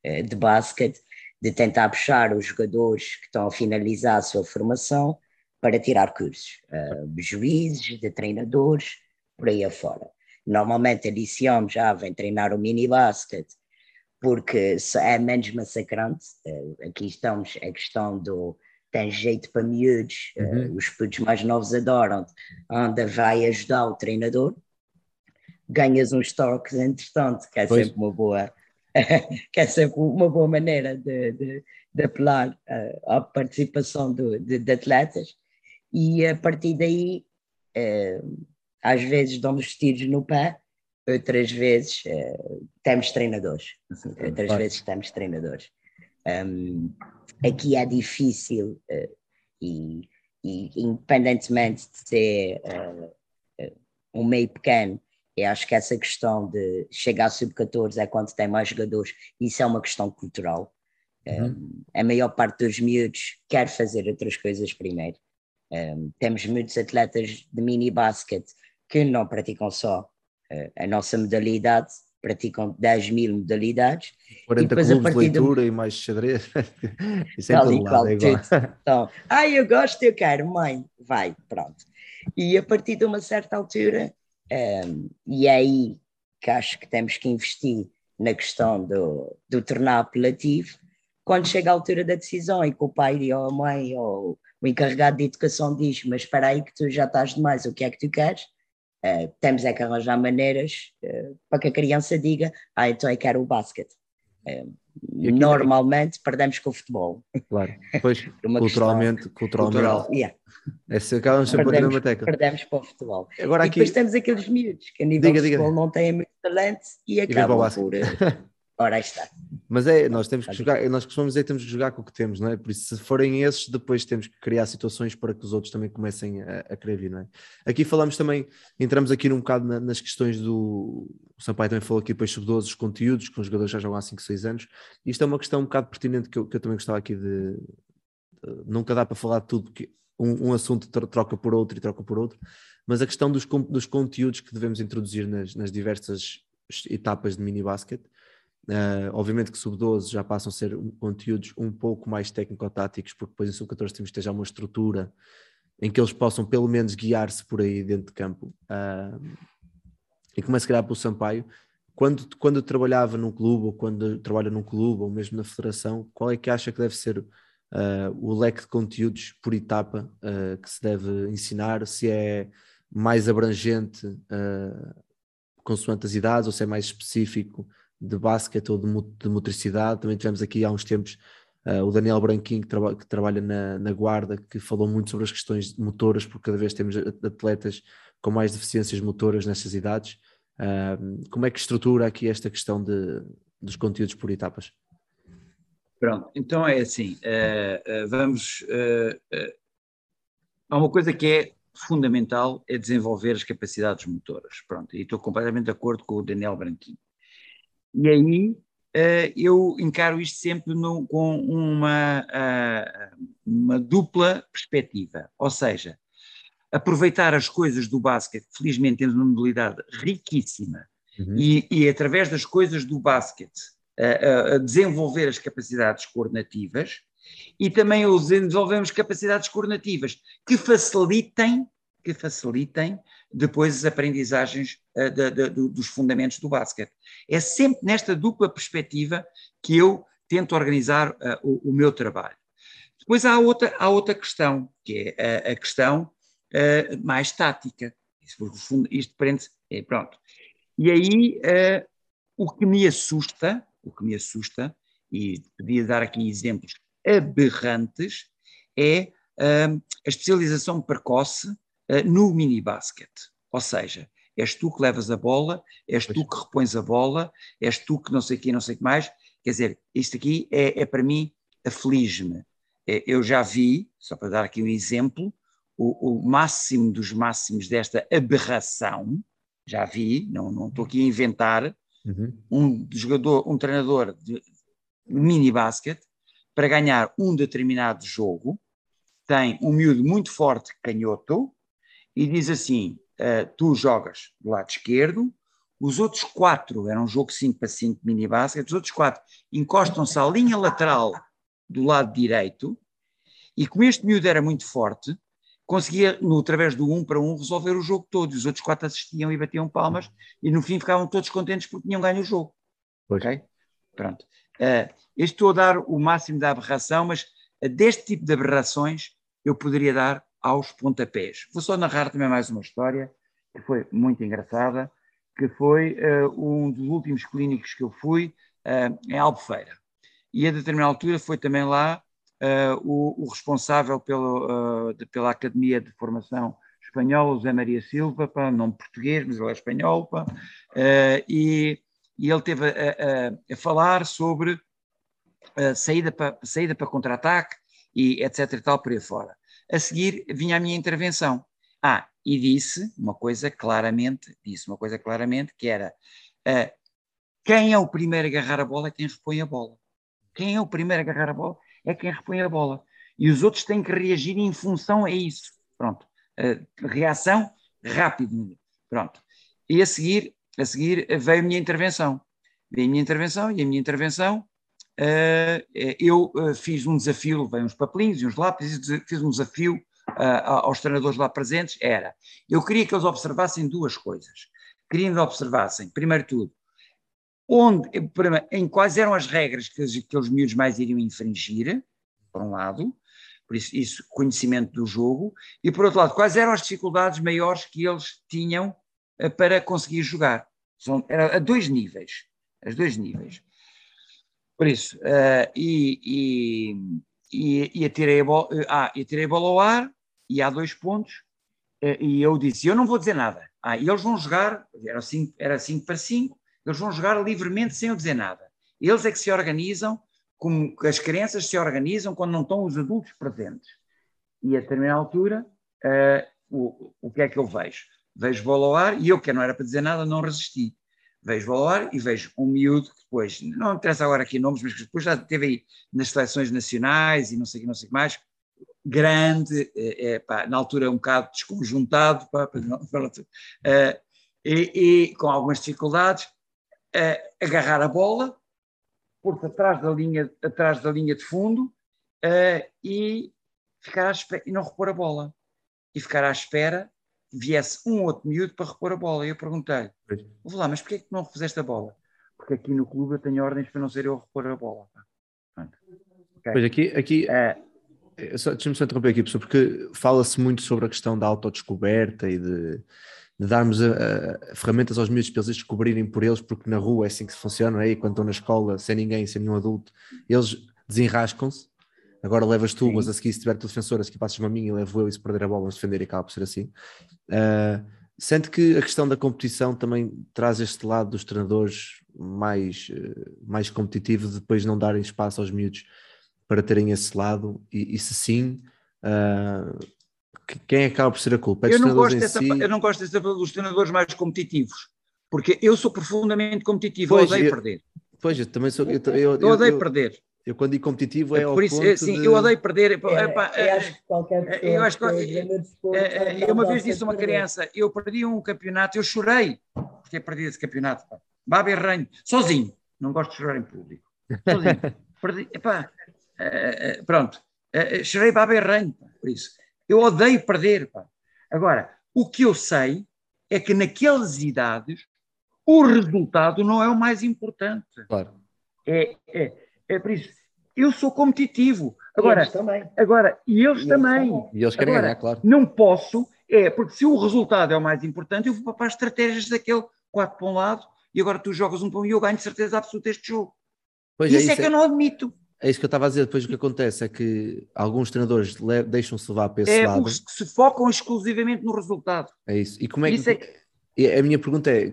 F: de basquete, de tentar puxar os jogadores que estão a finalizar a sua formação para tirar cursos, uh, juízes, de treinadores, por aí afora. Normalmente aliciamos, já vem treinar o mini basket, porque é menos massacrante. Uh, aqui estamos, é questão do tem jeito para miúdos, uhum. uh, os putos mais novos adoram, anda, vai ajudar o treinador, ganhas uns toques, entretanto, que é pois. sempre uma boa, que é sempre uma boa maneira de, de, de apelar uh, à participação do, de, de, atletas e a partir daí, uh, às vezes damos tiros no pé, outras vezes uh, temos treinadores, outras claro. vezes temos treinadores. Um, aqui é difícil uh, e, e, independentemente de ser uh, um meio pequeno, eu acho que essa questão de chegar a sub-14 é quando tem mais jogadores, isso é uma questão cultural. Uhum. Um, a maior parte dos miúdos quer fazer outras coisas primeiro. Um, temos muitos atletas de mini basket que não praticam só uh, a nossa modalidade, praticam 10 mil modalidades.
E: 40 e clubes de leitura do... e mais xadrez. Isso é
F: todo lado, é igual. Então, ah, eu gosto, eu quero, mãe, vai, pronto. E a partir de uma certa altura, um, e é aí que acho que temos que investir na questão do, do tornar apelativo, quando chega a altura da decisão e que o pai ou a mãe ou o encarregado de educação diz, mas espera aí que tu já estás demais, o que é que tu queres? Uh, temos é que arranjar maneiras uh, para que a criança diga, ah, então eu quero o basquete. Uh, normalmente perdemos com o futebol.
E: Claro, pois culturalmente, culturalmente. Cultural.
F: Yeah.
E: Essa acabam sempre perdemos,
F: a Perdemos para o futebol. Agora e aqui... depois temos aqueles miúdos que a nível diga, de futebol diga. não têm muito talento e acabam por Ora, está.
E: Mas é, nós temos que jogar, nós costumamos dizer que temos que jogar com o que temos, não é? Por isso, se forem esses, depois temos que criar situações para que os outros também comecem a, a querer vir, não é? Aqui falamos também, entramos aqui num bocado na, nas questões do. O Sampaio também falou aqui depois sobre 12 os conteúdos, que os jogadores já jogam há 5, 6 anos. Isto é uma questão um bocado pertinente que eu, que eu também gostava aqui de, de. Nunca dá para falar de tudo, porque um, um assunto troca por outro e troca por outro, mas a questão dos, dos conteúdos que devemos introduzir nas, nas diversas etapas de mini basket Uh, obviamente que sub-12 já passam a ser conteúdos um pouco mais técnico-táticos, porque depois em sub-14 temos que ter já uma estrutura em que eles possam pelo menos guiar-se por aí dentro de campo. Uh, e começo a criar pelo Sampaio. Quando, quando trabalhava num clube, ou quando trabalha num clube, ou mesmo na federação, qual é que acha que deve ser uh, o leque de conteúdos por etapa que se deve ensinar? Se é mais abrangente consoante as idades, ou se é mais específico de basquete ou de, de motricidade. Também tivemos aqui há uns tempos uh, o Daniel Branquinho, que, traba, que trabalha na, na, Guarda, que falou muito sobre as questões motoras, porque cada vez temos atletas com mais deficiências motoras nessas idades. Uh, como é que estrutura aqui esta questão de, dos conteúdos por etapas?
G: Pronto, então é assim, uh, vamos. há uma coisa que é fundamental, é desenvolver as capacidades motoras. Pronto, e estou completamente de acordo com o Daniel Branquinho. E aí uh, eu encaro isto sempre no, com uma, uh, uma dupla perspectiva, ou seja, aproveitar as coisas do basquete, felizmente temos uma modalidade riquíssima, uhum. e, e, através das coisas do basquete uh, desenvolver as capacidades coordenativas e também desenvolvemos capacidades coordenativas que facilitem que facilitem depois as aprendizagens uh, dos fundamentos do basquete. É sempre nesta dupla perspectiva que eu tento organizar uh, o, o, meu trabalho. Depois há outra, há outra questão, que é a, a questão uh, mais tática. Isto, isto prende é, pronto. E aí o que me assusta, o que me assusta, e podia dar aqui exemplos aberrantes, é a especialização precoce no mini basket. Ou seja, és tu que levas a bola, és tu que repões a bola, és tu que não sei o que, não sei o que mais. Quer dizer, isto aqui é, é para mim, aflige-me. É, eu já vi, só para dar aqui um exemplo, o, o, máximo dos máximos desta aberração, já vi, não, não estou aqui a inventar, uhum. um jogador, um treinador de mini basket, para ganhar um determinado jogo, tem um miúdo muito forte canhoto e diz assim: uh, tu jogas do lado esquerdo, os outros quatro, era um jogo 5 para 5 mini basket, os outros quatro encostam-se à linha lateral do lado direito e como este miúdo era muito forte, conseguia, no, através do um para um, resolver o jogo todo. Os outros quatro assistiam e batiam palmas e no fim ficavam todos contentes porque tinham ganho o jogo. Pois. Ok? Pronto. Uh, estou a dar o máximo da aberração, mas deste tipo de aberrações eu poderia dar aos pontapés. Vou só narrar também mais uma história que foi muito engraçada, que foi uh, um dos últimos clínicos que eu fui uh, em Albufeira. E a determinada altura foi também lá uh, o, o, responsável pelo, de, pela Academia de Formação Espanhola, José Maria Silva, para nome português, mas ele é espanhol, pá, e, e, ele teve a, a, a falar sobre saída para, saída para contra-ataque, e etc e tal por aí fora. A seguir vinha a minha intervenção. Ah, e disse uma coisa claramente, disse uma coisa claramente, que era uh, quem é o primeiro a agarrar a bola é quem repõe a bola. Quem é o primeiro a agarrar a bola é quem repõe a bola. E os outros têm que reagir em função a isso. Pronto. Uh, reação rápido. Pronto. E a seguir, a seguir veio a minha intervenção. Veio a minha intervenção e a minha intervenção eu uh, fiz um desafio, levei uns papelinhos e uns lápis, e fiz um desafio aos treinadores lá presentes, era, eu queria que eles observassem duas coisas. Queria que observassem, primeiro tudo, onde, em quais eram as regras que, que os miúdos mais iriam infringir, por um lado, por isso, isso, conhecimento do jogo, e por outro lado, quais eram as dificuldades maiores que eles tinham para conseguir jogar. São, era a dois níveis, a dois níveis. Por isso, uh, e, e, e, atirei a bola, ah, atirei a bola ao ar e há dois pontos, uh, e eu disse, eu não vou dizer nada. Ah, e eles vão jogar, era 5 era cinco para 5, eles vão jogar livremente sem eu dizer nada. Eles é que se organizam, como as crianças se organizam quando não estão os adultos presentes. E a determinada altura, uh, o, o que é que eu vejo? Vejo bola ao ar e eu, que não era para dizer nada, não resisti vejo Valor e vejo um miúdo que depois, não interessa agora aqui nomes, mas que depois já teve aí nas seleções nacionais e não sei o que, não sei que mais, grande, é, pá, na altura um bocado desconjuntado, pá, pronto, é, e, e, com algumas dificuldades, é, agarrar a bola, pôr-se atrás da linha, atrás da linha de fundo é, e ficar à espera, e não repor a bola. E ficar à espera viesse um outro miúdo para repor a bola. E eu perguntei-lhe, vou lá, mas porquê é que não refizeste a bola? Porque aqui no clube eu tenho ordens para não ser eu a repor a bola.
E: Okay. Pois aqui, aqui é, deixa-me só interromper aqui, pessoal, porque fala-se muito sobre a questão da autodescoberta e de, de darmos a, a, ferramentas aos miúdos para eles descobrirem por eles, porque na rua é assim que funciona, é? e quando estão na escola, sem ninguém, sem nenhum adulto, eles desenrascam-se Agora levas tu, Sim. mas a seguir, se tiver tu defensor, a seguir passas-me a mim e levo eu e se perder a bola, vamos defender e acaba por ser assim. Uh, sente que a questão da competição também traz este lado dos treinadores mais, uh, mais competitivo, de depois não darem espaço aos miúdos para terem esse lado, e, e se sim, uh, quem acaba por ser a culpa?
G: É eu, não gosto dessa, si? eu não gosto dessa, dos treinadores mais competitivos, porque eu sou profundamente competitivo, pois, eu odeio eu, perder.
E: Pois, eu também sou.
G: Eu, eu, eu odeio perder.
E: Eu quando digo competitivo é, é
G: por isso,
E: é,
G: sim,
E: de...
G: eu odeio perder. É,
F: Epá, eu acho que qualquer pessoa eu acho que,
G: eu uma vez disse a uma criança, eu perdi um campeonato, eu chorei por ter perdido esse campeonato. Baba e ranho, sozinho. Não gosto de chorar em público. Sozinho. perdi, epá, pronto. Chorei baba e ranho, por isso. Eu odeio perder. Pá. Agora, O que eu sei é que naquelas idades o resultado não é o mais importante.
E: Claro.
G: É, é, é por isso. Eu sou competitivo. Agora,
F: Eles também.
G: agora e eles
F: E eles
G: também.
F: também.
E: E eles querem
G: Agora,
E: ganhar, claro.
G: Não posso, é, porque se o resultado é o mais importante, eu vou para as estratégias daquele 4 para um lado e agora tu jogas um para um e eu ganho de certeza absoluta este jogo.
E: Pois
G: isso,
E: é,
G: é
E: isso
G: que eu não admito.
E: é isso que eu estava a dizer. Depois o que acontece é que alguns treinadores deixam-se levar para esse
G: É
E: lado.
G: os que se focam exclusivamente no resultado.
E: É isso. E como é que.
G: Isso é que-
E: E A minha pergunta é: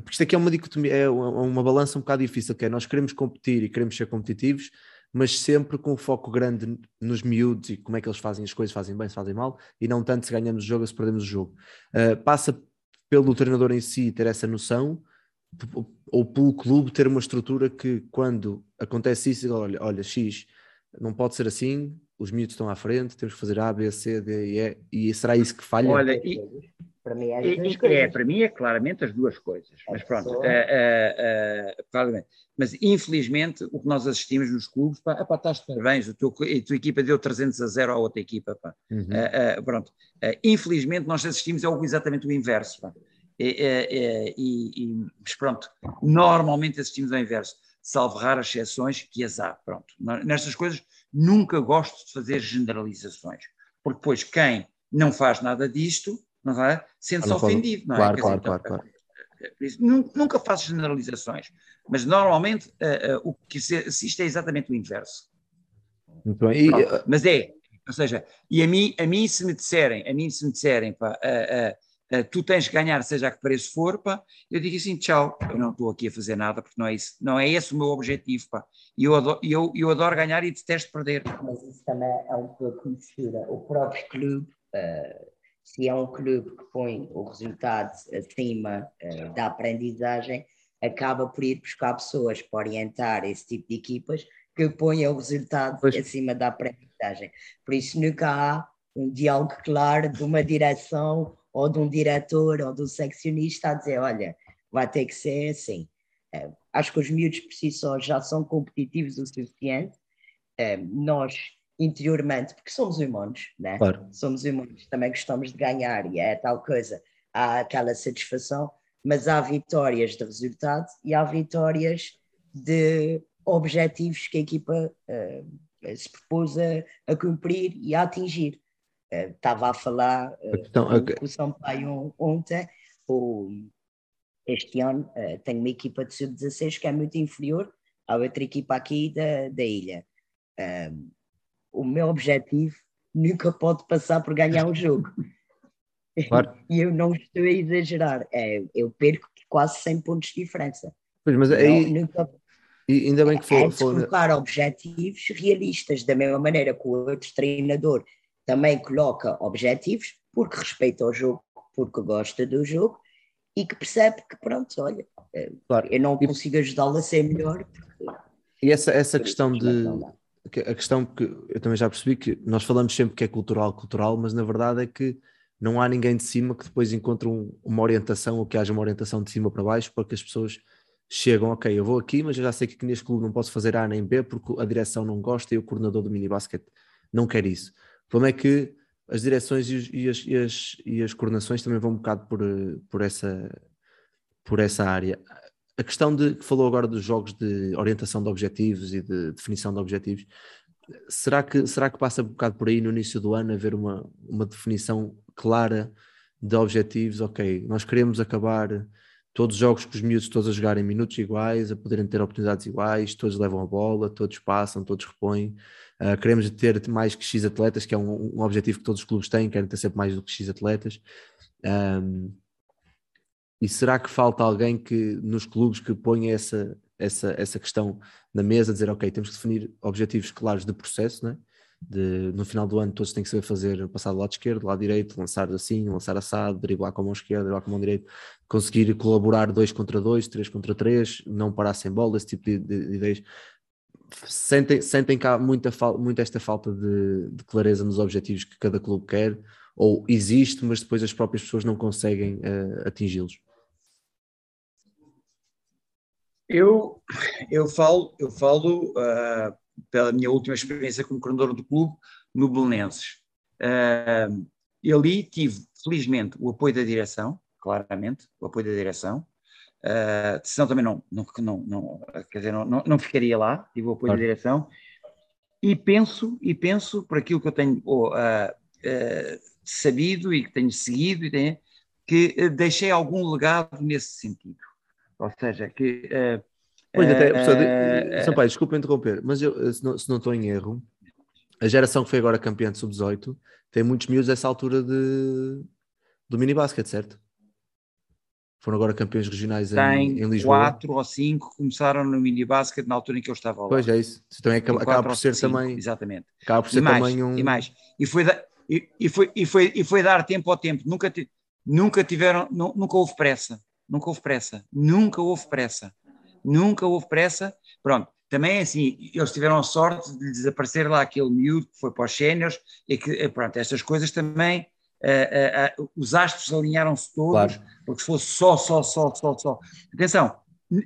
E: porque isto aqui é uma dicotomia, é uma, uma balança um bocado difícil, que é nós queremos competir e queremos ser competitivos, mas sempre com um foco grande nos miúdos e como é que eles fazem as coisas, fazem bem, se fazem mal, e não tanto se ganhamos o jogo ou se perdemos o jogo. Uh, passa pelo treinador em si ter essa noção, ou pelo clube ter uma estrutura que quando acontece isso, olha, olha, X, não pode ser assim, os miúdos estão à frente, temos que fazer A, B, C, D e E, e será isso que falha?
G: Olha, e-
F: Para mim é as
G: É,
F: duas
G: é,
F: coisas.
G: para mim é claramente as duas coisas. Mas
F: A
G: pronto,
F: pessoa-
G: é, é, é, claramente. Mas infelizmente o que nós assistimos nos clubes, pá, epá, estás de parabéns, a tua, a tua equipa deu 300 a 0 à outra equipa. Pá.
E: Uhum.
G: É, é, pronto. É, infelizmente nós assistimos é o- exatamente o inverso. Pá. É, é, é, e, e- mas pronto, normalmente assistimos ao inverso, salvo raras exceções, que azar. Pronto. Nestas coisas nunca gosto de fazer generalizações, porque depois quem não faz nada disto, não é? Sente-se ofendido, não é?
E: Claro, claro,
G: dizer,
E: claro, claro.
G: por isso, nu- nunca faço generalizações, mas normalmente eh, eh, o que se assiste é exatamente o inverso.
E: Muito bem. E,
G: Pronto,
E: uh,
G: mas é, ou seja, e a mim, a mim se me disserem, a mim se me disserem, pá, ah, tu tens que ganhar, seja a que preço for, pá, eu digo assim, tchau, eu não estou aqui a fazer nada, porque não é, isso, não é esse o meu objetivo, pá. E eu adoro, eu, eu adoro ganhar e detesto perder.
F: Mas isso também é um pouco mistura. O próprio clube, eh, se é um clube que põe o resultado acima eh, da aprendizagem, acaba por ir buscar pessoas para orientar esse tipo de equipas que ponham o resultado
E: Pois.
F: acima da aprendizagem. Por isso nunca há um diálogo claro de uma direção ou de um diretor ou de um seccionista a dizer, olha, vai ter que ser assim. Eh, acho que os miúdos por si só já são competitivos o suficiente. Eh, nós, interiormente, porque somos humanos, né?
E: claro.
F: somos humanos, também gostamos de ganhar e é tal coisa, há aquela satisfação, mas há vitórias de resultado e há vitórias de objetivos que a equipa eh, se propôs a, a cumprir e a atingir. Eh, Estava a falar eh,
E: A questão- a-
F: com o Sampaio on- ontem, o, este ano eh, tenho uma equipa de sub-16 que é muito inferior à outra equipa aqui da, da ilha. O meu objetivo nunca pode passar por ganhar um jogo.
E: Claro.
F: E eu não estou a exagerar. É, eu perco quase 100 pontos de diferença.
E: Pois, mas
F: Não,
E: aí,
F: nunca
E: e ainda bem que
F: é
E: foi. foi
F: colocar objetivos realistas, da mesma maneira que o outro treinador também coloca objetivos, porque respeita o jogo, porque gosta do jogo e que percebe que, pronto, olha, eh,
E: claro.
F: eu não consigo ajudá-lo a ser melhor.
E: E essa, essa questão de. A questão que eu também já percebi que nós falamos sempre que é cultural, cultural, mas na verdade é que não há ninguém de cima que depois encontre um- uma orientação ou que haja uma orientação de cima para baixo para que as pessoas chegam, ok, eu vou aqui, mas eu já sei que neste clube não posso fazer A nem B porque a direção não gosta e o coordenador do minibasket não quer isso. O problema é que as direções e, os- e as, e, as, e as coordenações também vão um bocado por, eh, por, essa, por essa área. A questão de que falou agora dos jogos de orientação de objetivos e de definição de objetivos, será que, será que passa um bocado por aí no início do ano haver uma, uma definição clara de objetivos? Ok, nós queremos acabar todos os jogos com os miúdos todos a jogarem minutos iguais, a poderem ter oportunidades iguais, todos levam a bola, todos passam, todos repõem. Ah, queremos ter mais que X atletas, que é um, um objetivo que todos os clubes têm, querem ter sempre mais do que X atletas. Ahm, e será que falta alguém que nos clubes que ponha essa, essa, essa questão na mesa, dizer, ok, temos que definir objetivos claros de processo, né? de, no final do ano todos têm que saber fazer, passar do lado esquerdo, do lado direito, lançar assim, lançar assado, driblar com a mão esquerda, driblar com a mão direita, conseguir colaborar dois contra dois, três contra três, não parar sem bola, esse tipo de, de- de ideias. Sentem, sentem cá muita, muita esta falta de, de clareza nos objetivos que cada clube quer, ou existe, mas depois as próprias pessoas não conseguem eh, atingi-los.
G: Eu, eu falo, eu falo ah, pela minha última experiência como coordenador do clube no Belenenses. Ah, e ali tive, felizmente, o apoio da direção, claramente, o apoio da direção. Uh, senão também não, não, não, não, quer dizer, não, não, não ficaria lá, tive o apoio claro. da direção. E penso, e penso, por aquilo que eu tenho oh, uh, uh, sabido e que tenho seguido, e tenho, que deixei algum legado nesse sentido. Ou seja, que.
E: Pois até, professor, Sampaio, desculpa interromper, mas eu, se não, se não estou em erro, a geração que foi agora campeã de sub-18 tem muitos miúdos dessa altura de, do mini basket, certo? Foram agora campeões regionais em, em Lisboa.
G: quatro ou cinco começaram no mini basket na altura em que eu estava lá.
E: Pois é isso. Então é, acaba, acaba por ser cinco, também.
G: Exatamente.
E: Acaba por ser
G: mais,
E: também um.
G: E mais. E foi, da, e, e, foi, e, foi, e foi dar tempo ao tempo. Nunca, nunca tiveram. Nunca houve pressa. Nunca houve pressa. Nunca houve pressa. Nunca houve pressa. Pronto. Também assim, eles tiveram a sorte de desaparecer lá aquele miúdo que foi para os séniores e que, eh, pronto, estas coisas também uh, uh, uh, os astros alinharam-se todos, claro. porque se fosse só, só, só, só, só. Atenção,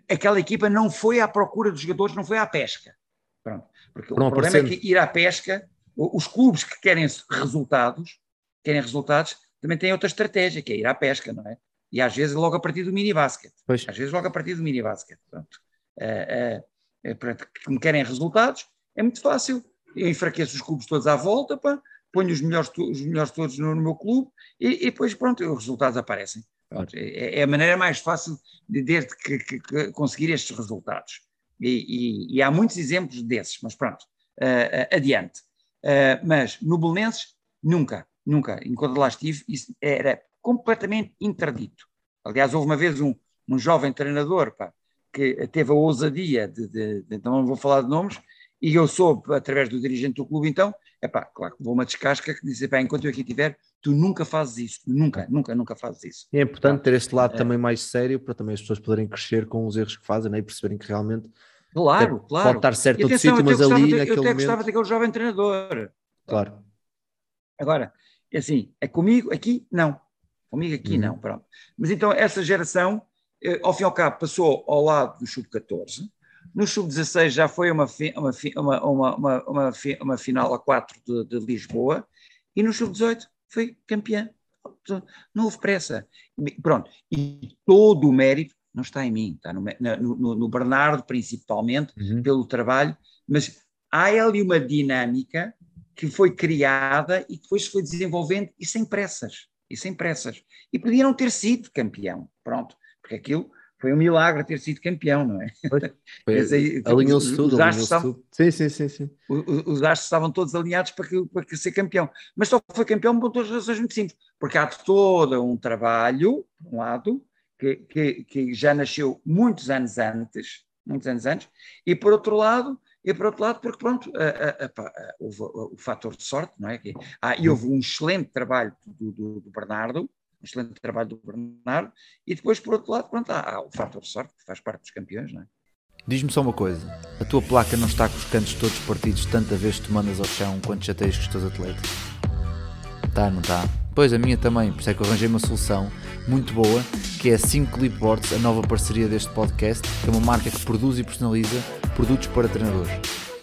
G: aquela equipa não foi à procura dos jogadores, não foi à pesca. Pronto. Porque não, o problema é que ir à pesca, os clubes que querem resultados, querem resultados, também têm outra estratégia, que é ir à pesca, não é? E às vezes logo a partir do mini basket. Pois. Às vezes logo a partir do mini basket. Pronto. Uh, uh, pronto. Como querem resultados, é muito fácil. Eu enfraqueço os clubes todos à volta, pá, ponho os melhores, os melhores todos no, meu clube e, e, depois, pronto, os resultados aparecem. Pronto, é, é, a maneira mais fácil de, que, que, que conseguir estes resultados. E, e, e, há muitos exemplos desses, mas pronto, uh, uh, adiante. Uh, mas no Belenenses, nunca, nunca, enquanto lá estive, isso era completamente interdito. Aliás, houve uma vez um, um jovem treinador pá, que teve a ousadia de, de, de, não vou falar de nomes, e eu soube, através do dirigente do clube, então, é pá, claro vou uma descasca que diz, pá, enquanto eu aqui estiver, tu nunca fazes isso, nunca, nunca, nunca fazes isso.
E: E é importante ter este lado é. também mais sério para também as pessoas poderem crescer com os erros que fazem né, e perceberem que realmente
G: claro, claro.
E: pode estar certo outro sítio, mas ali naquele
G: Eu até
E: momento...
G: gostava daquele jovem treinador.
E: Claro.
G: Agora, é assim, é comigo aqui, não. Comigo aqui, uhum. não, pronto. Mas então essa geração, eh, ao fim e ao cabo, passou ao lado do Sub-14, no Sub-16 já foi uma, uma, uma, uma, uma, final a 4 de, de Lisboa e no Sub-18 foi campeã. Não houve pressa. Pronto. E todo o mérito não está em mim, está no, no, no Bernardo, principalmente, uhum. pelo trabalho, mas há ali uma dinâmica que foi criada e depois foi desenvolvendo e sem pressas. E sem pressas. E podia não ter sido campeão. Pronto. Porque aquilo foi um milagre ter sido campeão, não é?
E: Alinhou-se tudo, alinhou tudo. Sim, sim, sim, sim.
G: Os, os astros estavam todos alinhados para, que, para que ser campeão. Mas só foi campeão por duas razões muito simples. Porque há todo um trabalho, por um lado, que, que, que já nasceu muitos anos antes, muitos anos antes, e por outro lado, e por outro lado, porque pronto, a, a, a, houve o, fator de sorte, não é? Ah, e houve um excelente trabalho do, do, do Bernardo, um excelente trabalho do Bernardo, e depois, por outro lado, pronto, há, há o fator sorte, que faz parte dos campeões, não é?
H: Diz-me só uma coisa, a tua placa não está com os cantos todos partidos tanta vez que tu mandas ao chão quando chateias com os teus atletas? Tá, não tá? Pois a minha também, por isso é que eu arranjei uma solução muito boa, que é a 5 Clipboards, a nova parceria deste podcast, que é uma marca que produz e personaliza produtos para treinadores.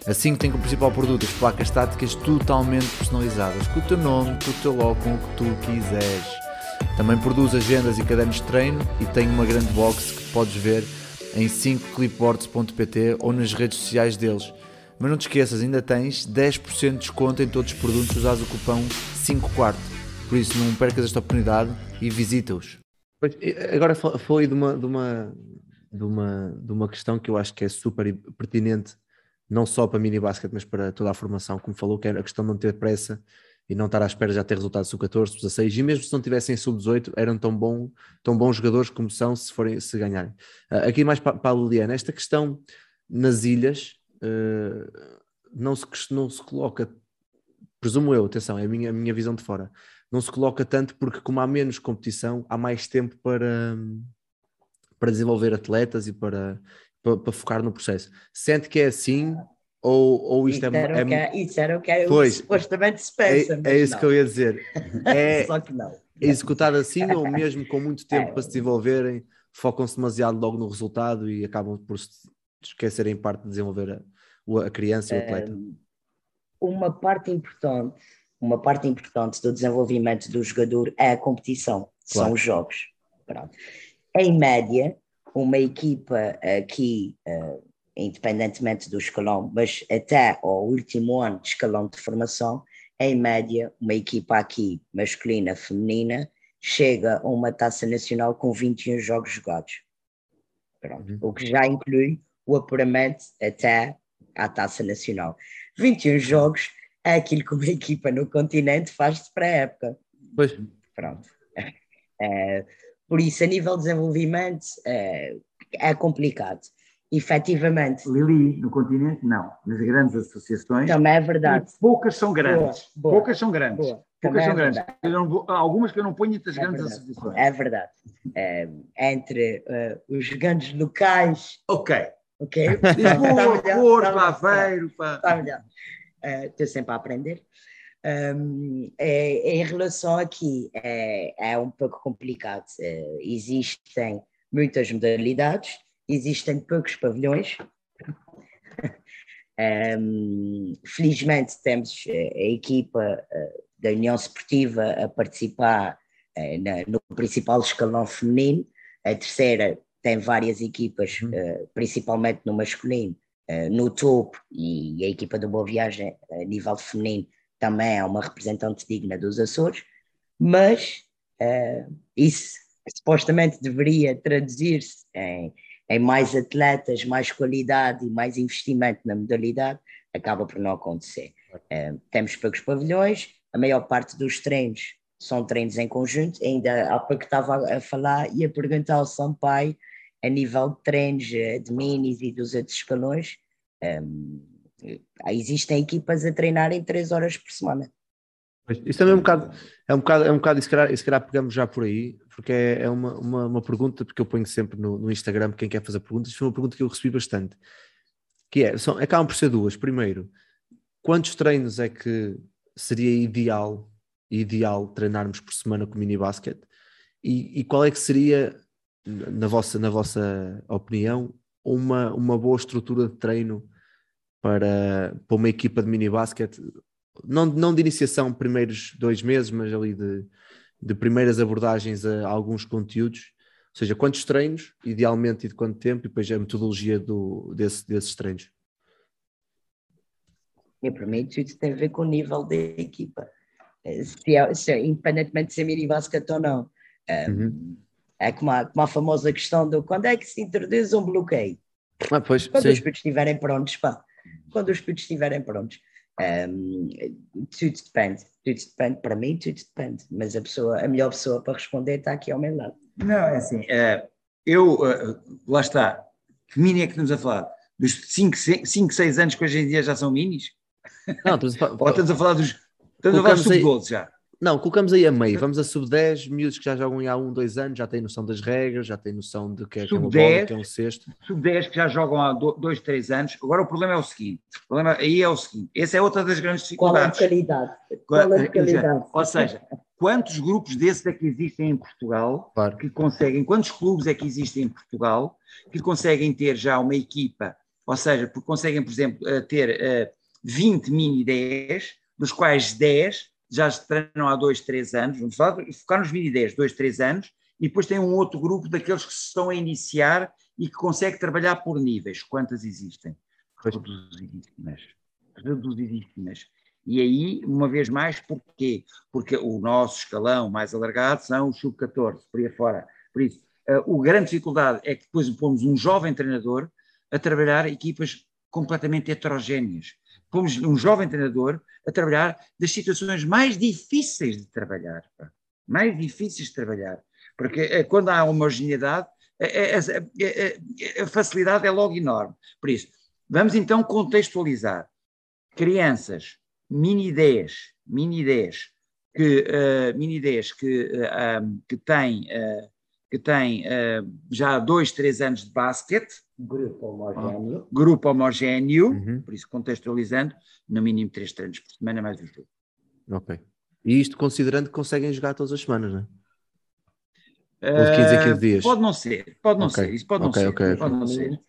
H: A 5 tem como principal produto as placas estáticas totalmente personalizadas, com o teu nome, com o teu logo, com o que tu quiseres. Também produz agendas e cadernos de treino e tem uma grande box que podes ver em 5clipboards.pt ou nas redes sociais deles. Mas não te esqueças, ainda tens 10% de desconto em todos os produtos usados o cupom 5 quarto. Por isso não percas esta oportunidade e visita-os.
E: Agora falei de uma, de, uma, de, uma, de uma questão que eu acho que é super pertinente, não só para mini basket, mas para toda a formação, como falou, que é a questão de não ter pressa e não estar à espera já ter resultados sub-14, sub-16, e mesmo se não tivessem sub-18, eram tão, bom, tão bons jogadores como são se, forem, se ganharem. Uh, aqui mais para, para a Liliana, esta questão nas ilhas uh, não, se, não se coloca, presumo eu, atenção, é a minha, a minha visão de fora, não se coloca tanto porque como há menos competição, há mais tempo para, para desenvolver atletas e para, para, para focar no processo. Sente que é assim ou, ou isto
F: isso
E: é,
F: era
E: é,
F: que, é, isso era o que
E: pois,
F: supostamente se pensa.
E: É, é isso
F: não.
E: que eu ia dizer. É,
F: Só que não.
E: É executado assim ou mesmo com muito tempo é. para se desenvolverem, focam-se demasiado logo no resultado e acabam por se esquecerem parte de desenvolver a, a criança e o atleta?
F: Uma parte importante uma parte importante do desenvolvimento do jogador é a competição,
E: Claro.
F: são os jogos. Pronto. Em média, uma equipa aqui, eh, independentemente do escalão, mas até ao último ano de escalão de formação, em média, uma equipa aqui, masculina, feminina, chega a uma taça nacional com 21 jogos jogados. Pronto.
E: Uhum.
F: O que já inclui o apuramento até à taça nacional. 21 jogos aquilo que uma equipa no continente faz de pré-época.
E: Pois,
F: Pronto. Eh, por isso, a nível de desenvolvimento, eh, é complicado. Efetivamente,
G: Lili, no continente, não. Nas grandes associações,
F: também é verdade.
G: poucas são grandes.
F: Boa, boa.
G: poucas são grandes.
F: Boa.
G: Poucas são
F: é
G: grandes.
F: verdade.
G: Eu não vou- há algumas que eu não ponho entre as
F: É
G: grandes
F: verdade.
G: associações.
F: É verdade. Eh, entre eh, os gigantes locais,
G: Ok.
F: ok?
G: Lisboa,
F: melhor,
G: Porto,
F: tá.
G: Aveiro, pá.
F: está melhor. Eh, Estou sempre a aprender. Um, é- em relação aqui, é, é um pouco complicado. Eh, existem muitas modalidades, existem poucos pavilhões. Um, felizmente temos eh, a equipa da União Esportiva a participar na- no principal escalão feminino. A terceira tem várias equipas,
E: Uhum.
F: principalmente no masculino, eh, no topo, e a equipa do Boa Viagem, a nível feminino, também é uma representante digna dos Açores, mas eh, isso supostamente deveria traduzir-se em, em mais atletas, mais qualidade e mais investimento na modalidade, acaba por não acontecer. Eh, temos poucos pavilhões, a maior parte dos treinos são treinos em conjunto, ainda há pouco estava a falar e a perguntar ao Sampaio, a nível de treinos eh, de minis e dos outros escalões, ehm, existem equipas a treinarem três horas por semana.
E: Isso também é um bocado, é um bocado, é um bocado e se calhar, se calhar pegamos já por aí, porque é, é uma, uma, uma pergunta, porque eu ponho sempre no, no Instagram quem quer fazer perguntas, foi uma pergunta que eu recebi bastante, que é, são, acabam por ser duas. Primeiro, quantos treinos é que seria ideal, ideal treinarmos por semana com mini basquete? E, e qual é que seria, na vossa, na vossa opinião, uma, uma boa estrutura de treino para, para uma equipa de mini basquete não, não de iniciação primeiros dois meses, mas ali de, de primeiras abordagens a alguns conteúdos, ou seja, quantos treinos, idealmente e de quanto tempo, e depois a metodologia do, desse, desses treinos.
F: E para mim tudo tem a ver com o nível da equipa. Eh, Se é, se é, independentemente de ser mini basquete ou não. Eh,
E: Uhum.
F: É como a, como a famosa questão do quando é que se introduz um bloqueio?
E: Ah, pois,
F: Quando
E: sim.
F: os putos estiverem prontos, pá. Quando os putos estiverem prontos. Um, tudo depende, tudo depende, para mim tudo depende, mas a pessoa, a melhor pessoa para responder está aqui ao meu lado.
G: Não, é assim, eh, eu, eh, lá está, que mini é que estamos a falar? Dos 5, 6 anos que hoje em dia já são minis?
E: Não, estamos a falar-
G: Ou estamos a falar dos, estamos a falar dos
E: Colocamos aí-
G: sub-12 já?
E: Não, colocamos aí a meio, vamos a sub-10, miúdos que já jogam há um, dois anos, já têm noção das regras, já têm noção de que é, que é uma bola,
G: Sub-10.
E: que é um cesto.
G: Sub-10 que já jogam há 2, 3 anos. Agora o problema é o seguinte, o problema aí é o seguinte, essa é outra das grandes
F: Qual é a
G: dificuldades.
F: qualidade? Qual é a
G: Qual-
F: qualidade?
G: Ou seja, quantos grupos desses é que existem em Portugal
E: Claro.
G: que conseguem, quantos clubes é que existem em Portugal que conseguem ter já uma equipa, ou seja, porque conseguem, por exemplo, eh, ter eh, 20 mini 10, dos quais 10 já se treinam há 2, 3 anos, vamos falar, focar nos mini 10, 2, 3 anos, e depois tem um outro grupo daqueles que se estão a iniciar e que consegue trabalhar por níveis. Quantas existem? Reduzidíssimas. Reduzidíssimas. E aí, uma vez mais, porquê? Porque o nosso escalão mais alargado são os sub-14, por aí fora. Por isso, eh, a grande dificuldade é que depois pomos um jovem treinador a trabalhar equipas completamente heterogéneas. Pomos um jovem treinador a trabalhar das situações mais difíceis de trabalhar. pá. Mais difíceis de trabalhar. Porque eh, quando há homogeneidade, eh, eh, a facilidade é logo enorme. Por isso, vamos então contextualizar. Crianças, mini 10, mini 10, que, eh, mini 10 que, eh, um, que têm, eh, que têm já dois, três anos de basquete,
F: Grupo homogéneo.
G: grupo homogéneo,
E: Uhum.
G: por isso contextualizando, no mínimo três treinos por semana mais o jogo.
E: Ok. E isto considerando que conseguem jogar todas as semanas, não é? Ou de 15 em 15 dias?
G: Pode não ser, pode não
E: Ok,
G: ser, isso pode não
E: ok,
G: ser,
E: ok,
G: pode não ser.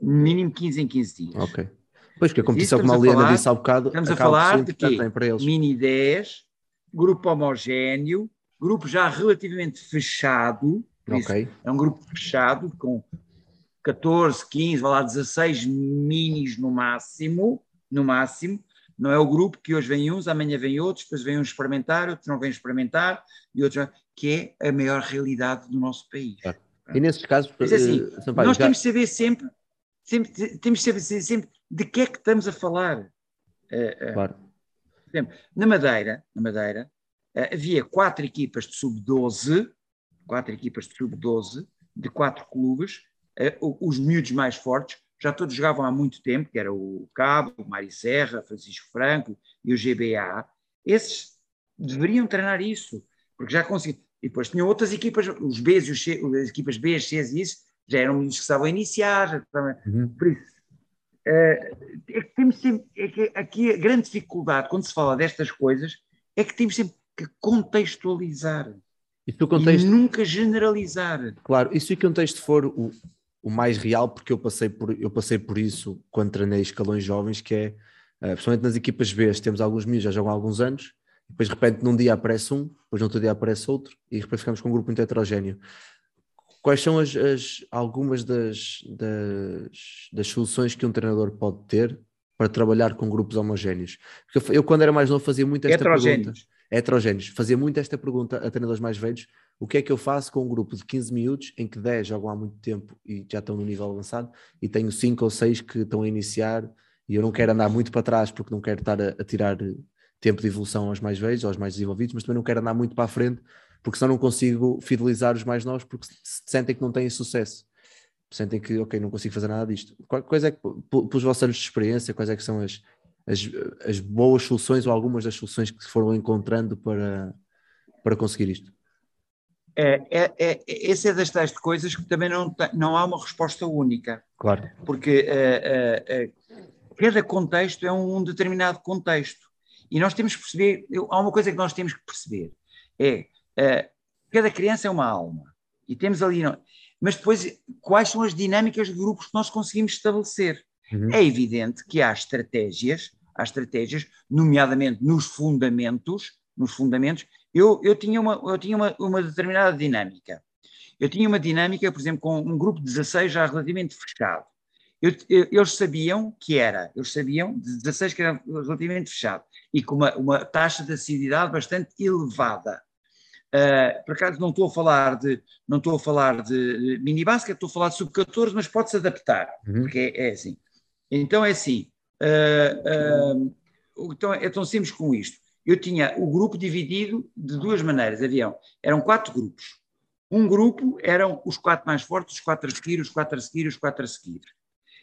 G: Mínimo 15 em 15 dias.
E: Ok. Pois, que a competição, como a Liana disse há bocado,
G: Estamos a falar de quê?
E: eles.
G: Mini 10, grupo homogéneo, grupo já relativamente fechado, por isso
E: Ok,
G: é um grupo fechado com 14, 15, vai lá 16 minis no máximo, no máximo. Não é o grupo que hoje vem uns, amanhã vem outros, depois vem uns experimentar, outros não vêm experimentar, e outros que é a maior realidade do nosso país.
E: Claro. e nesses casos,
G: Mas assim,
E: eh, Sampaio,
G: Nós
E: já-
G: temos de saber sempre, sempre, temos de saber sempre de que é que estamos a falar. Eh, eh,
E: claro,
G: na Madeira, na Madeira havia quatro equipas de sub-12, quatro equipas de sub-12, de quatro clubes, os miúdos mais fortes, já todos jogavam há muito tempo, que era o Cabo, o Mário Serra, Francisco Franco e o GBA. Esses deveriam treinar isso, porque já conseguiam. E depois tinham outras equipas, os Bs e os C, as equipas B, Cs e isso, já eram meninos que estavam a iniciar.
E: Uhum.
G: Por isso, eh, é que temos sempre, é que aqui a grande dificuldade quando se fala destas coisas é que temos sempre que contextualizar
E: e contexto,
G: e nunca generalizar.
E: claro, e se o contexto for o, o mais real, porque eu passei por, eu passei por isso quando treinei escalões jovens, que é, eh, principalmente nas equipas B, temos alguns miúdos já jogam há alguns anos, depois de repente num dia aparece um, depois no outro dia aparece outro, e depois ficamos com um grupo muito heterogéneo. Quais são as, as- algumas das, das, das soluções que um treinador pode ter para trabalhar com grupos homogéneos? Porque eu, eu, quando era mais novo, fazia muito esta pergunta
G: Heterogéneos.
E: heterogéneos. Fazia muito esta pergunta a treinadores mais velhos: o que é que eu faço com um grupo de 15 minutos em que 10 jogam há muito tempo e já estão no nível avançado, e tenho 5 ou 6 que estão a iniciar e eu não quero andar muito para trás porque não quero estar a, a tirar tempo de evolução aos mais velhos, aos mais desenvolvidos, mas também não quero andar muito para a frente porque senão não consigo fidelizar os mais novos porque se- se sentem que não têm sucesso. Sentem que, ok, não consigo fazer nada disto. Quais é que, pelos vossos anos de experiência, quais é que são as, as, as boas soluções ou algumas das soluções que foram encontrando para, para conseguir isto?
G: É, é, é, esse é das tais de coisas que também não, não há uma resposta única,
E: Claro.
G: porque eh, cada contexto é um determinado contexto. E nós temos que perceber, eu- há uma coisa que nós temos que perceber, é cada criança é uma alma. E temos ali. não- Mas depois, quais são as dinâmicas de grupos que nós conseguimos estabelecer?
E: Uhum.
G: É evidente que há estratégias, há estratégias, nomeadamente nos fundamentos, nos fundamentos, eu, eu tinha, uma, eu tinha uma, uma determinada dinâmica. Eu tinha uma dinâmica, por exemplo, com um grupo de 16 já relativamente fechado. Eu- eu- eles sabiam que era, eles sabiam de 16 que era relativamente fechado e com uma, uma taxa de assiduidade bastante elevada. Uh, por acaso não estou a falar de não estou a falar de mini basket, estou a falar de sub-14, mas pode-se adaptar,
E: Uhum.
G: porque é, é assim. Então é assim, uh, uh, então é tão simples com isto. Eu tinha o grupo dividido de duas maneiras, haviam, eram quatro grupos. Um grupo eram os quatro mais fortes, os quatro a seguir, os quatro a seguir, os quatro a seguir.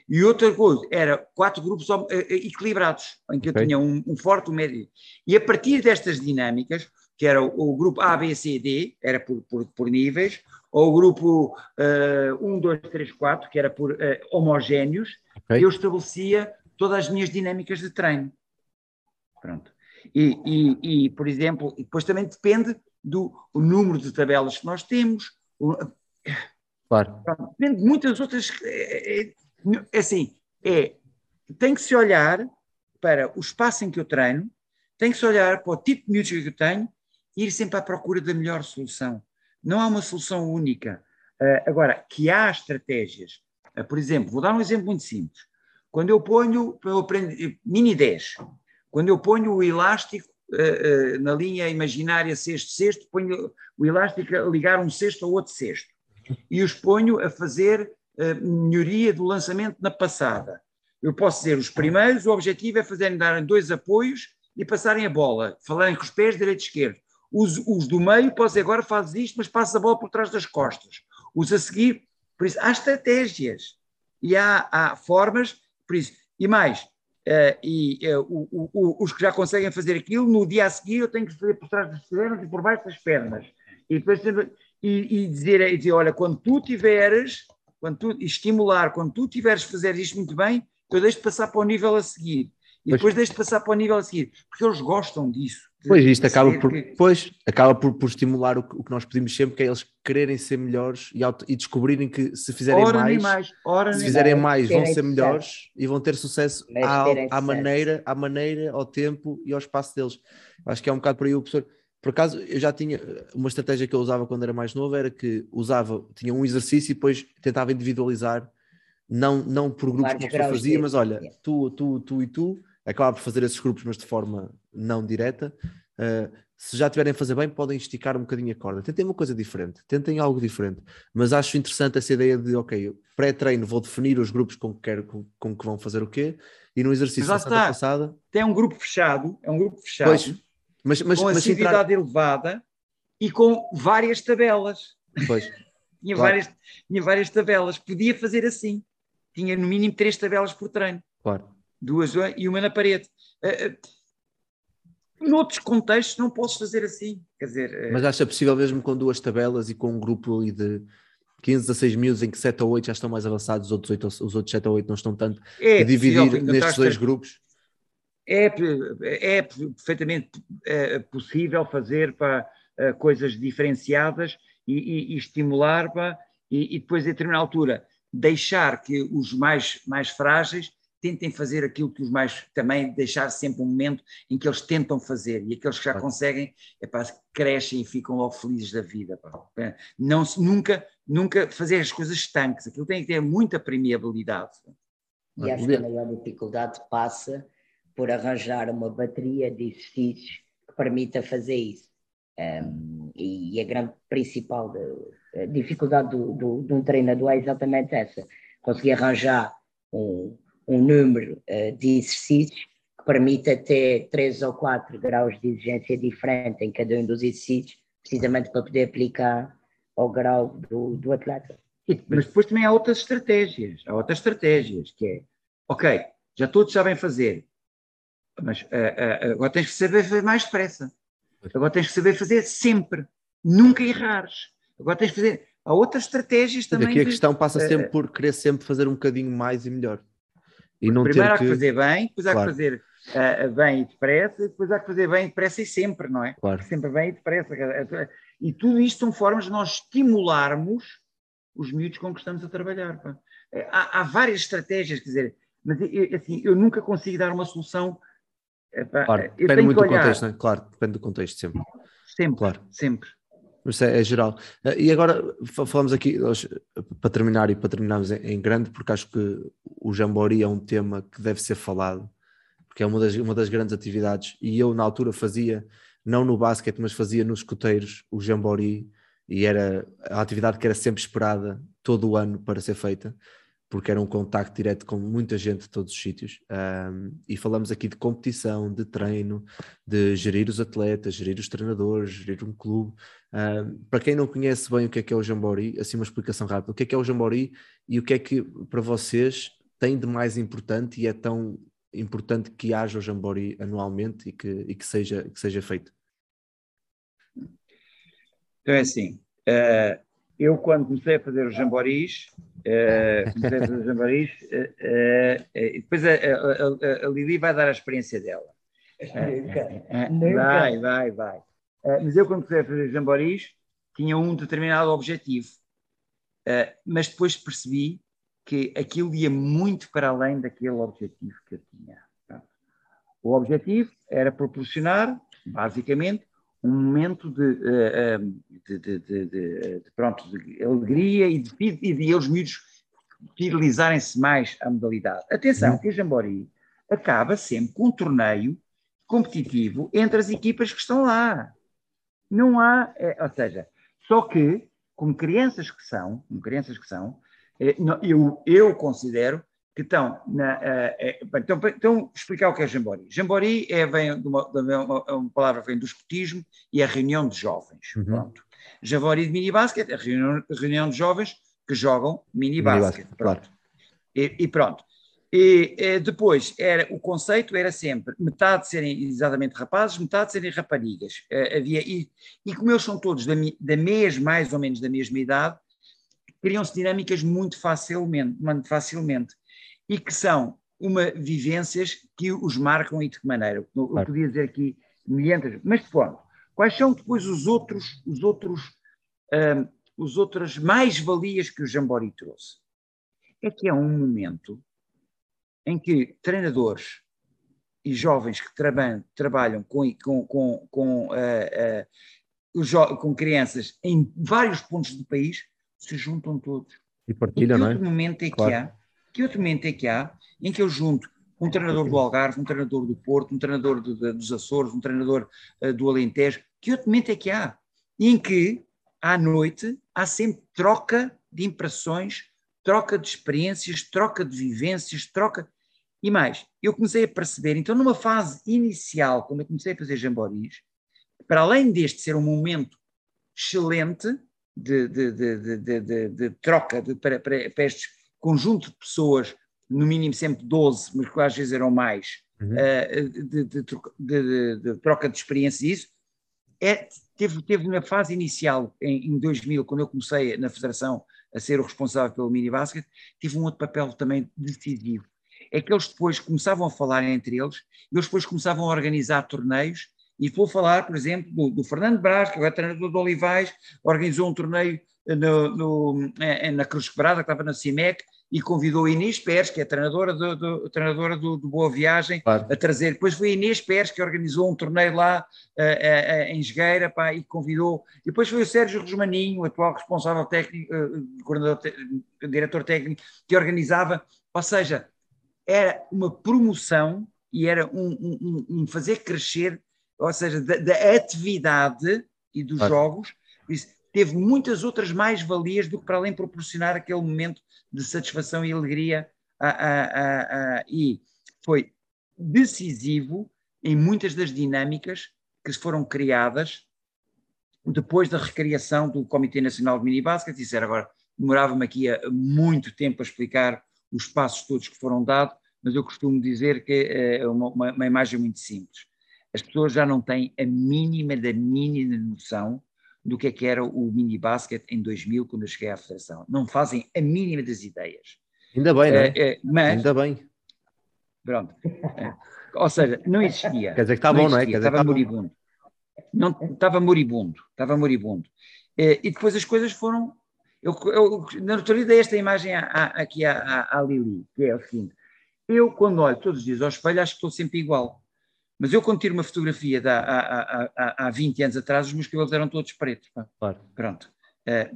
G: E outra coisa, era quatro grupos eh, eh, equilibrados, em que eu tinha um, um forte, um médio. E a partir destas dinâmicas, que era o, o grupo A, B, C, D, era por, por, por níveis, ou o grupo eh, 1, 2, 3, 4, que era por eh, homogéneos,
E: Ok.
G: eu estabelecia todas as minhas dinâmicas de treino. Pronto. E, e, e, por exemplo, e depois também depende do número de tabelas que nós temos, o-
E: Claro.
G: Depende de muitas outras. É, é- é assim, é, tem que se olhar para o espaço em que eu treino, tem que se olhar para o tipo de minutos que eu tenho e ir sempre à procura da melhor solução. Não há uma solução única. Ah, agora, que há estratégias. Ah, por exemplo, vou dar um exemplo muito simples. Quando eu ponho, eu aprendo, mini 10, quando eu ponho o elástico ah, ah, na linha imaginária sexto-sexto, ponho o elástico a ligar um sexto ao outro sexto e os ponho a fazer eh, melhoria do lançamento na passada. Eu posso dizer, os primeiros, o objetivo é fazerem darem dois apoios e passarem a bola, falarem com os pés direito e esquerdo. Os, os do meio, posso dizer, agora fazes isto, mas passa a bola por trás das costas. Os a seguir, por isso, há estratégias e há, há formas, por isso, e mais, eh, e eh, o- o- os que já conseguem fazer aquilo, no dia a seguir eu tenho que fazer por trás das pernas e por baixo das pernas. E depois e, e dizer, e dizer, olha, quando tu tiveres, quando tu, estimular, quando tu tiveres fazer isto muito bem, eu deixo de passar para o nível a seguir. E
E: Pois.
G: depois deixo de passar para o nível a seguir, porque eles gostam disso,
E: Pois isto acaba
G: perceber
E: por,
G: que-
E: pois, acaba por, por estimular o que, o que nós pedimos sempre, que é eles quererem ser melhores e, auto- e descobrirem que se fizerem
G: ora
E: mais,
G: mais, ora
E: se fizerem
F: mais,
E: vão ser
F: sucesso.
E: melhores e vão ter sucesso à, à maneira, à maneira, ao tempo e ao espaço deles. Acho que é um bocado por aí o professor. Por acaso, eu já tinha uma estratégia que eu usava quando era mais novo, era que usava, tinha um exercício e depois tentava individualizar, não, não por grupos
F: Vários
E: que a pessoa fazia, mas olha, tu, tu, tu e tu, acabava por fazer esses grupos, mas de forma não direta. Uh, se já tiverem a fazer bem, podem esticar um bocadinho a corda. Tentem uma coisa diferente, tentem algo diferente. Mas acho interessante essa ideia de, ok, pré-treino vou definir os grupos com que, quero, com, com que vão fazer o quê, e no exercício da semana
G: está.
E: passada,
G: Tem um grupo fechado, é um grupo fechado,
E: pois, mas, mas,
G: com
E: mas se entrar-
G: elevada e com várias tabelas.
E: pois,
G: Tinha,
E: Claro.
G: várias, tinha várias tabelas. Podia fazer assim. Tinha no mínimo três tabelas por treino.
E: claro.
G: Duas e uma na parede. Eh, eh, Noutros contextos não posso fazer assim. Quer dizer, eh,
E: Mas acha possível mesmo com duas tabelas e com um grupo ali de 15 a 6 miúdos em que 7 ou 8 já estão mais avançados, os outros, 8, ou- os outros 7 ou 8 não estão tanto,
G: é
E: e dividir nestes dois
G: estra-
E: grupos?
G: É, é perfeitamente eh, possível fazer para eh, coisas diferenciadas e, e- e estimular para, e, e depois, a determinada altura, deixar que os mais, mais frágeis tentem fazer aquilo que os mais. também deixar sempre um momento em que eles tentam fazer e aqueles que já conseguem epá, crescem e ficam logo felizes da vida. pá. É, Não, se- nunca, nunca fazer as coisas estanques, aquilo tem que ter muita permeabilidade.
F: E acho que a maior dificuldade passa por arranjar uma bateria de exercícios que permita fazer isso. Um, e a grande principal de- a dificuldade do, do- de um treinador é exatamente essa: conseguir arranjar um, um número eh, de exercícios que permita ter três ou quatro graus de exigência diferente em cada um dos exercícios, precisamente para poder aplicar ao grau do, do atleta.
G: E- Mas depois também há outras estratégias. Há outras estratégias, que é, ok, já todos sabem fazer, mas ah, ah, agora tens que saber fazer mais depressa. Agora tens que saber fazer sempre. Nunca errares. Agora tens que fazer. Há outras estratégias também.
E: Aqui a
G: de-
E: questão passa sempre por querer sempre fazer um bocadinho mais e melhor. E não
G: Primeiro há que
E: que...
G: fazer bem, depois há
E: Claro.
G: que fazer ah, bem e depressa, depois há que fazer bem e depressa e sempre, não é?
E: Claro.
G: Sempre bem e depressa. E tudo isto são formas de nós estimularmos os miúdos com que estamos a trabalhar. Eh, Há, há várias estratégias, quer dizer, mas assim, eu nunca consigo dar uma solução. eh,
E: Claro,
G: eu
E: depende muito do contexto, não é? Claro, depende do contexto sempre.
G: sempre,
E: Claro.
G: sempre.
E: Mas é, é geral. Eh, E agora fa- falamos aqui, para terminar e para terminarmos em, em grande, porque acho que o Jambori é um tema que deve ser falado, porque é uma das, uma das grandes atividades. E eu, na altura, fazia, não no basquete, mas fazia nos escuteiros o Jambori, e era a atividade que era sempre esperada todo o ano para ser feita, porque era um contacto direto com muita gente de todos os sítios. Ahm, e falamos aqui de competição, de treino, de gerir os atletas, gerir os treinadores, gerir um clube. Ahm, para quem não conhece bem o que é que é o Jambori, assim uma explicação rápida, o que é que é o Jambori e o que é que para vocês tem de mais importante e é tão importante que haja o Jambori anualmente e que, e que, seja, que seja feito.
G: Então é assim, eh, eu quando comecei a fazer os jamboris, eh, comecei a fazer os jamboris, eh, eh, eh, e depois a, a- a- Lili vai dar a experiência dela. Eh,
F: Nunca.
G: Vai, vai, vai. Eh, mas eu, quando comecei a fazer jamboris, tinha um determinado objetivo. Eh, mas depois percebi que aquilo ia muito para além daquele objetivo que eu tinha. O objetivo era proporcionar, basicamente, um momento de, eh, eh, de, de- de- de- pronto, de alegria e de, e de eles miúdos fidelizarem-se mais à modalidade. Atenção, que o Jambori acaba sempre com um torneio competitivo entre as equipas que estão lá. Não há, eh, ou seja, só que, como crianças que são, como crianças que são, eh, não- eu, eu considero que estão na. bem, então, então, explicar o que é Jambori. Jambori é, vem de uma, de uma, uma palavra que vem do escotismo e é a reunião de jovens.
E: Uhum.
G: Pronto. Jambori de mini basquete é a reunião, reunião de jovens que jogam mini,
E: Mini claro.
G: E, e pronto. E, eh, depois, era, o conceito era sempre metade serem exatamente rapazes, metade serem raparigas. Havia, e, e como eles são todos da, da mesma, mais ou menos da mesma idade, criam-se dinâmicas muito facilmente, muito facilmente e que são uma vivências que os marcam e de que maneira. Eu
E: Claro.
G: podia dizer aqui semelhantes. Mas pronto, quais são depois os outros, os outros, um, os outras mais-valias que o Jambori trouxe? É que é um momento em que treinadores e jovens que trabalham, trabalham com, com, com, com, uh, uh, com crianças em vários pontos do país se juntam todos.
E: E partilham, não é?
G: Momento é claro. que há, que outro momento é que há em que eu junto um treinador do Algarve, um treinador do Porto, um treinador de, de, dos Açores, um treinador uh, do Alentejo, que outro momento é que há? Em que, à noite, há sempre troca de impressões, troca de experiências, troca de vivências, troca. E mais, eu comecei a perceber, então, numa fase inicial, quando eu comecei a fazer jamboris, para além deste ser um momento excelente de, de, de, de troca para, para, para este conjunto de pessoas no mínimo sempre 12, mas que às vezes eram mais, uhum. uh, de, de, de, de, troca de experiência isso, é, teve, teve na fase inicial, em, em 2000, quando eu comecei na Federação a ser o responsável pelo mini basket, tive um outro papel também decisivo. É que eles depois começavam a falar entre eles, e eles depois começavam a organizar torneios, e vou falar, por exemplo, do, do Fernando Brás, que é treinador do Olivais, organizou um torneio no, no, na Cruz Quebrada, que estava na CIMEC, e convidou a Inês Pérez, que é treinadora do, do treinadora do, do, Boa Viagem, claro. a trazer. Depois foi a Inês Pérez que organizou um torneio lá uh, uh, em Jogueira pá, e convidou. E depois foi o Sérgio Rosmaninho, o atual responsável técnico, uh, diretor técnico, que organizava. Ou seja, era uma promoção e era um, um, um fazer crescer, ou seja, da, da atividade e dos claro. jogos. Isso, teve muitas outras mais-valias do que para além proporcionar aquele momento de satisfação e alegria a, a, a, e foi decisivo em muitas das dinâmicas que foram criadas depois da recriação do Comitê Nacional de Mini Basket, isso era agora, demorava-me aqui a, muito tempo a explicar os passos todos que foram dados, mas eu costumo dizer que é uma, uma, uma imagem muito simples. As pessoas já não têm a mínima da mínima noção do que é que era o mini basket em 2000, quando eu cheguei à Federação. Não fazem a mínima das ideias.
E: Ainda bem, não é?
G: é, mas,
E: Ainda bem.
G: Pronto. É, ou seja, não existia.
E: Quer dizer que está bom, não é?
G: Quer estava moribundo. Não, estava moribundo. Estava moribundo. E depois as coisas foram. Eu, eu, na natureza, esta imagem aqui à, à Lili, que é o seguinte: eu, quando olho todos os dias ao espelho, acho que estou sempre igual. Mas eu, quando tiro uma fotografia de há, há, há, há 20 anos atrás, os meus cabelos eram todos pretos.
E: Claro.
G: Pronto. É,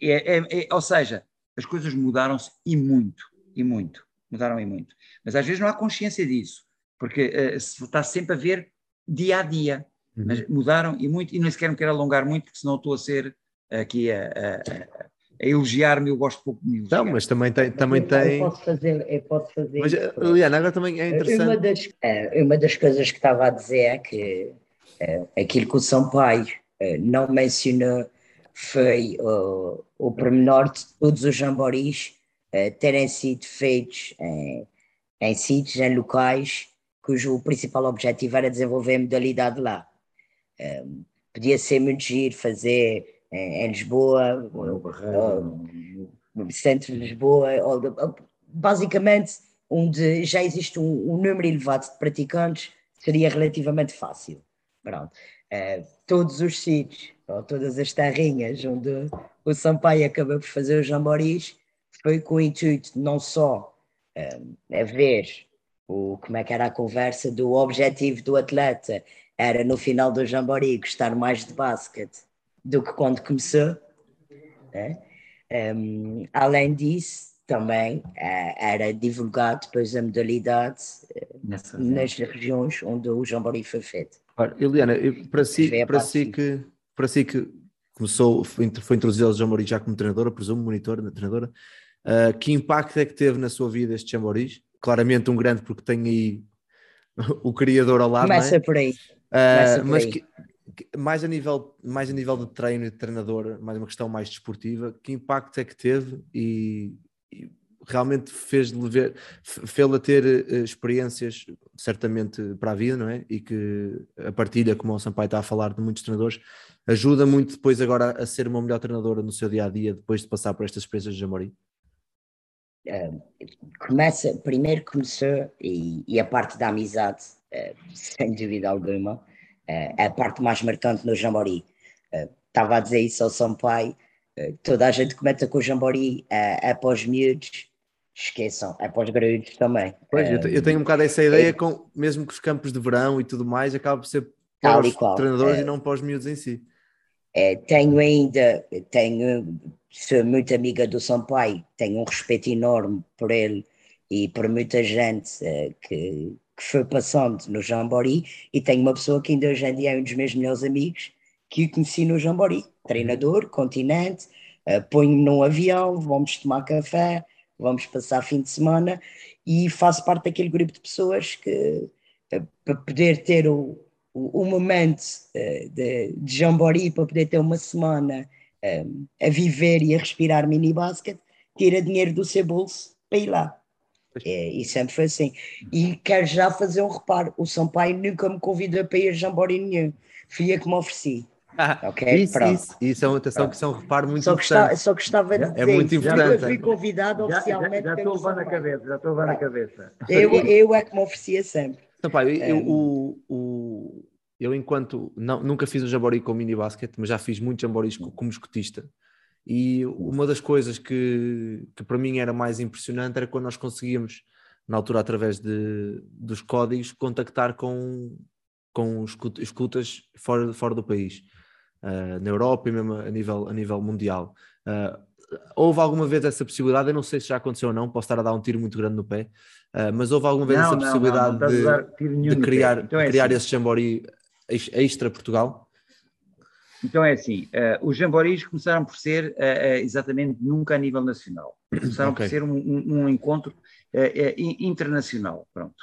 G: é, é, ou seja, as coisas mudaram-se e muito, e muito. Mudaram e muito. Mas às vezes não há consciência disso, porque uh, se está sempre a ver dia a dia. Uhum. Mas mudaram e muito, e nem sequer me quero alongar muito, porque senão estou a ser aqui a, a, a elogiar-me, eu gosto pouco de me
E: elogiar. Não, mas também tem. Também
F: eu,
E: tem...
F: eu posso fazer. Eu posso fazer
E: mas, Liana, agora também é interessante.
F: Uma das, é, uma das coisas que estava a dizer é que é, aquilo que o Sampaio não mencionou foi o, o pormenor de todos os jamboris terem sido feitos em, em sítios, em locais, cujo principal objetivo era desenvolver a modalidade lá. podia ser muito giro fazer em, Lisboa, no centro de Lisboa, basicamente onde já existe um, um, número elevado de praticantes, seria relativamente fácil. Pronto. Uh, todos os sítios, ou todas as terrinhas onde o Sampaio acabou por fazer os jamboris, foi com o intuito de não só uh, ver o, como é que era a conversa do objetivo do atleta, era no final do jambori gostar mais de basquete do que quando começou. Né? Um, além disso, também uh, era divulgado depois a modalidade uh, nas regiões onde o Jambori foi feito.
E: Ora, Eliana, para si, para si, que, para si que começou, foi, foi introduzida ao Jambori já como treinadora, presumo, monitora, treinadora, uh, que impacto é que teve na sua vida este Jamboris? Claramente um grande porque tem aí o criador ao lado,
F: Começa
E: é?
F: por aí. Começa por
E: mas
F: aí.
E: Que, mais a nível mais a nível de treino e de treinador, mais uma questão mais desportiva, que impacto é que teve e, e realmente fez-lhe ver, fê-la ter uh, experiências certamente para a vida, não é? E que a partilha, como o Sampaio está a falar de muitos treinadores, ajuda muito depois agora a ser uma melhor treinadora no seu dia a dia, depois de passar por estas experiências de Jamori.
F: Uh, começa, primeiro começou, e, e, a parte da amizade, uh, sem dúvida alguma, a parte mais marcante no Jambori. Estava a dizer isso ao Sampaio, toda a gente comenta com o Jambori é, é para os miúdos, esqueçam, é para os graúdos também.
E: Pois, eu, eu tenho um bocado essa ideia, com, mesmo que os campos de verão e tudo mais, acaba por ser para os treinadores e não para os miúdos em si.
F: É, tenho ainda, tenho, sou muito amiga do Sampaio, tenho um respeito enorme por ele e por muita gente que, que foi passando no Jambori e tenho uma pessoa que ainda hoje em dia é um dos meus melhores amigos que conheci no Jambori, treinador, continente, uh, ponho num avião, vamos tomar café, vamos passar fim de semana e faço parte daquele grupo de pessoas que uh, para poder ter o, o, o momento uh, de, de Jambori, para poder ter uma semana a viver e a respirar mini basket, tira dinheiro do seu bolso para ir lá. É, e sempre foi assim. E quero já fazer um reparo: o Sampaio nunca me convidou para ir a Jambori nenhum. Fui eu que me ofereci.
E: Ah, ok, isso, pronto. Isso, isso é uma atenção que são um reparo muito
F: só
E: importante.
F: Gostava, só gostava de
E: dizer É muito importante.
F: Eu fui convidado oficialmente.
G: Já, já, já estou a levar na cabeça, já estou a levar na cabeça.
F: Eu, eu é que me oferecia sempre.
E: Sampaio, eu, eu, o, o, eu enquanto não, nunca fiz um jambori com mini basket, mas já fiz muitos jamboris como escotista. E uma das coisas que, que para mim era mais impressionante era quando nós conseguíamos, na altura, através de, dos códigos, contactar com, com escutas fora, fora do país, uh, na Europa e mesmo a nível, a nível mundial. Uh, houve alguma vez essa possibilidade? Eu não sei se já aconteceu ou não, posso estar a dar um tiro muito grande no pé, uh, mas houve alguma vez não, essa não, possibilidade não, de, de, criar, então é criar assim. esse jambori extra Portugal?
G: Então é assim, uh, os jamboris começaram por ser uh, uh, exatamente nunca a nível nacional. Começaram okay. por ser um, um, um encontro internacional, pronto.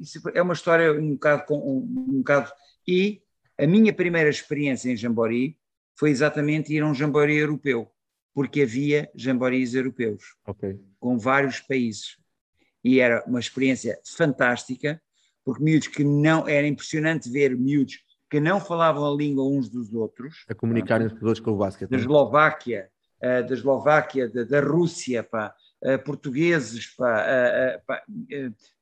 G: Isso é uma história um bocado, com, um, um bocado... E a minha primeira experiência em jambori foi exatamente ir a um jambori europeu, porque havia jamboris europeus,
E: okay.
G: com vários países. E era uma experiência fantástica, porque miúdos que não... Era impressionante ver miúdos que não falavam a língua uns dos outros.
E: A comunicarem os todos com o basquete.
G: Da é? Eslováquia, uh, da Eslováquia, da, da Rússia, pá, uh, portugueses, pá, uh, pá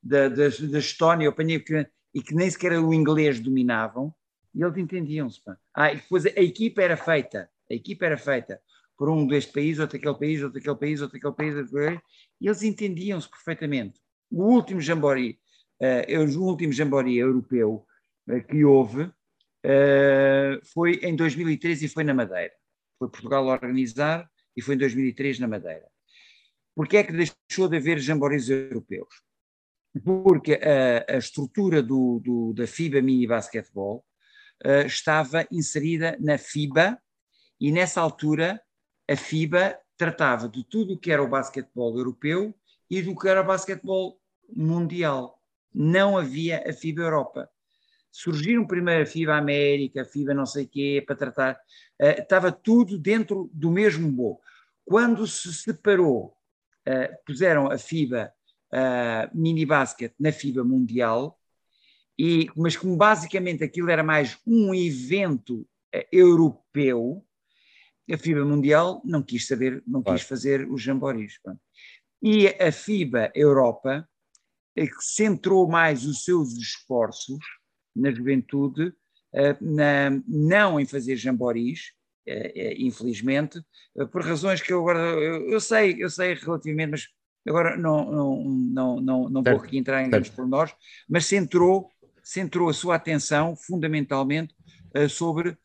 G: da, da, da Estónia, eu apanhei que, e que nem sequer o inglês dominavam, e eles entendiam-se. Ah, e depois a, equipa era feita, a equipa era feita por um deste país, outro daquele país, outro daquele país, outro daquele país, outro daquele país e eles entendiam-se perfeitamente. O último jambori, uh, o último jambori europeu uh, que houve, uh, foi em 2013 e foi na Madeira. Foi Portugal a organizar e foi em 2003 na Madeira. Porquê é que deixou de haver jamborees europeus? Porque a, a estrutura do, do, da FIBA Mini Basketball uh, estava inserida na FIBA e nessa altura a FIBA tratava de tudo o que era o basquetebol europeu e do que era o basquetebol mundial. Não havia a FIBA Europa surgiram primeiro a FIBA América, a FIBA não sei o quê, para tratar, uh, estava tudo dentro do mesmo bolo. Quando se separou, uh, puseram a FIBA uh, Mini Basket na FIBA Mundial, e, mas como basicamente aquilo era mais um evento europeu, a FIBA Mundial não quis saber, não quis fazer os jamboris. E a FIBA Europa, que centrou mais os seus esforços na juventude, eh, na, não em fazer jamboris, eh, eh, infelizmente, por razões que eu agora, eu, eu sei, eu sei relativamente, mas agora não, não, não, não, não vou aqui entrar em grandes pormenores, mas centrou, centrou a sua atenção fundamentalmente sobre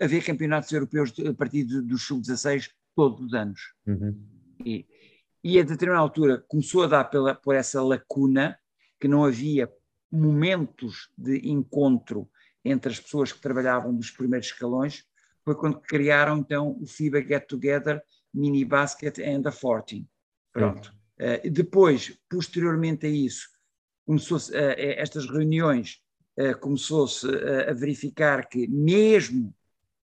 G: haver campeonatos europeus a partir dos sub-16 todos os anos.
E: Uhum.
G: E, e a determinada altura começou a dar pela, por essa lacuna que não havia momentos de encontro entre as pessoas que trabalhavam dos primeiros escalões, foi quando criaram então o FIBA Get Together Mini Basket and the 14. Pronto. Uh, depois, posteriormente a isso, começou-se uh, estas reuniões, uh, começou-se a verificar que mesmo,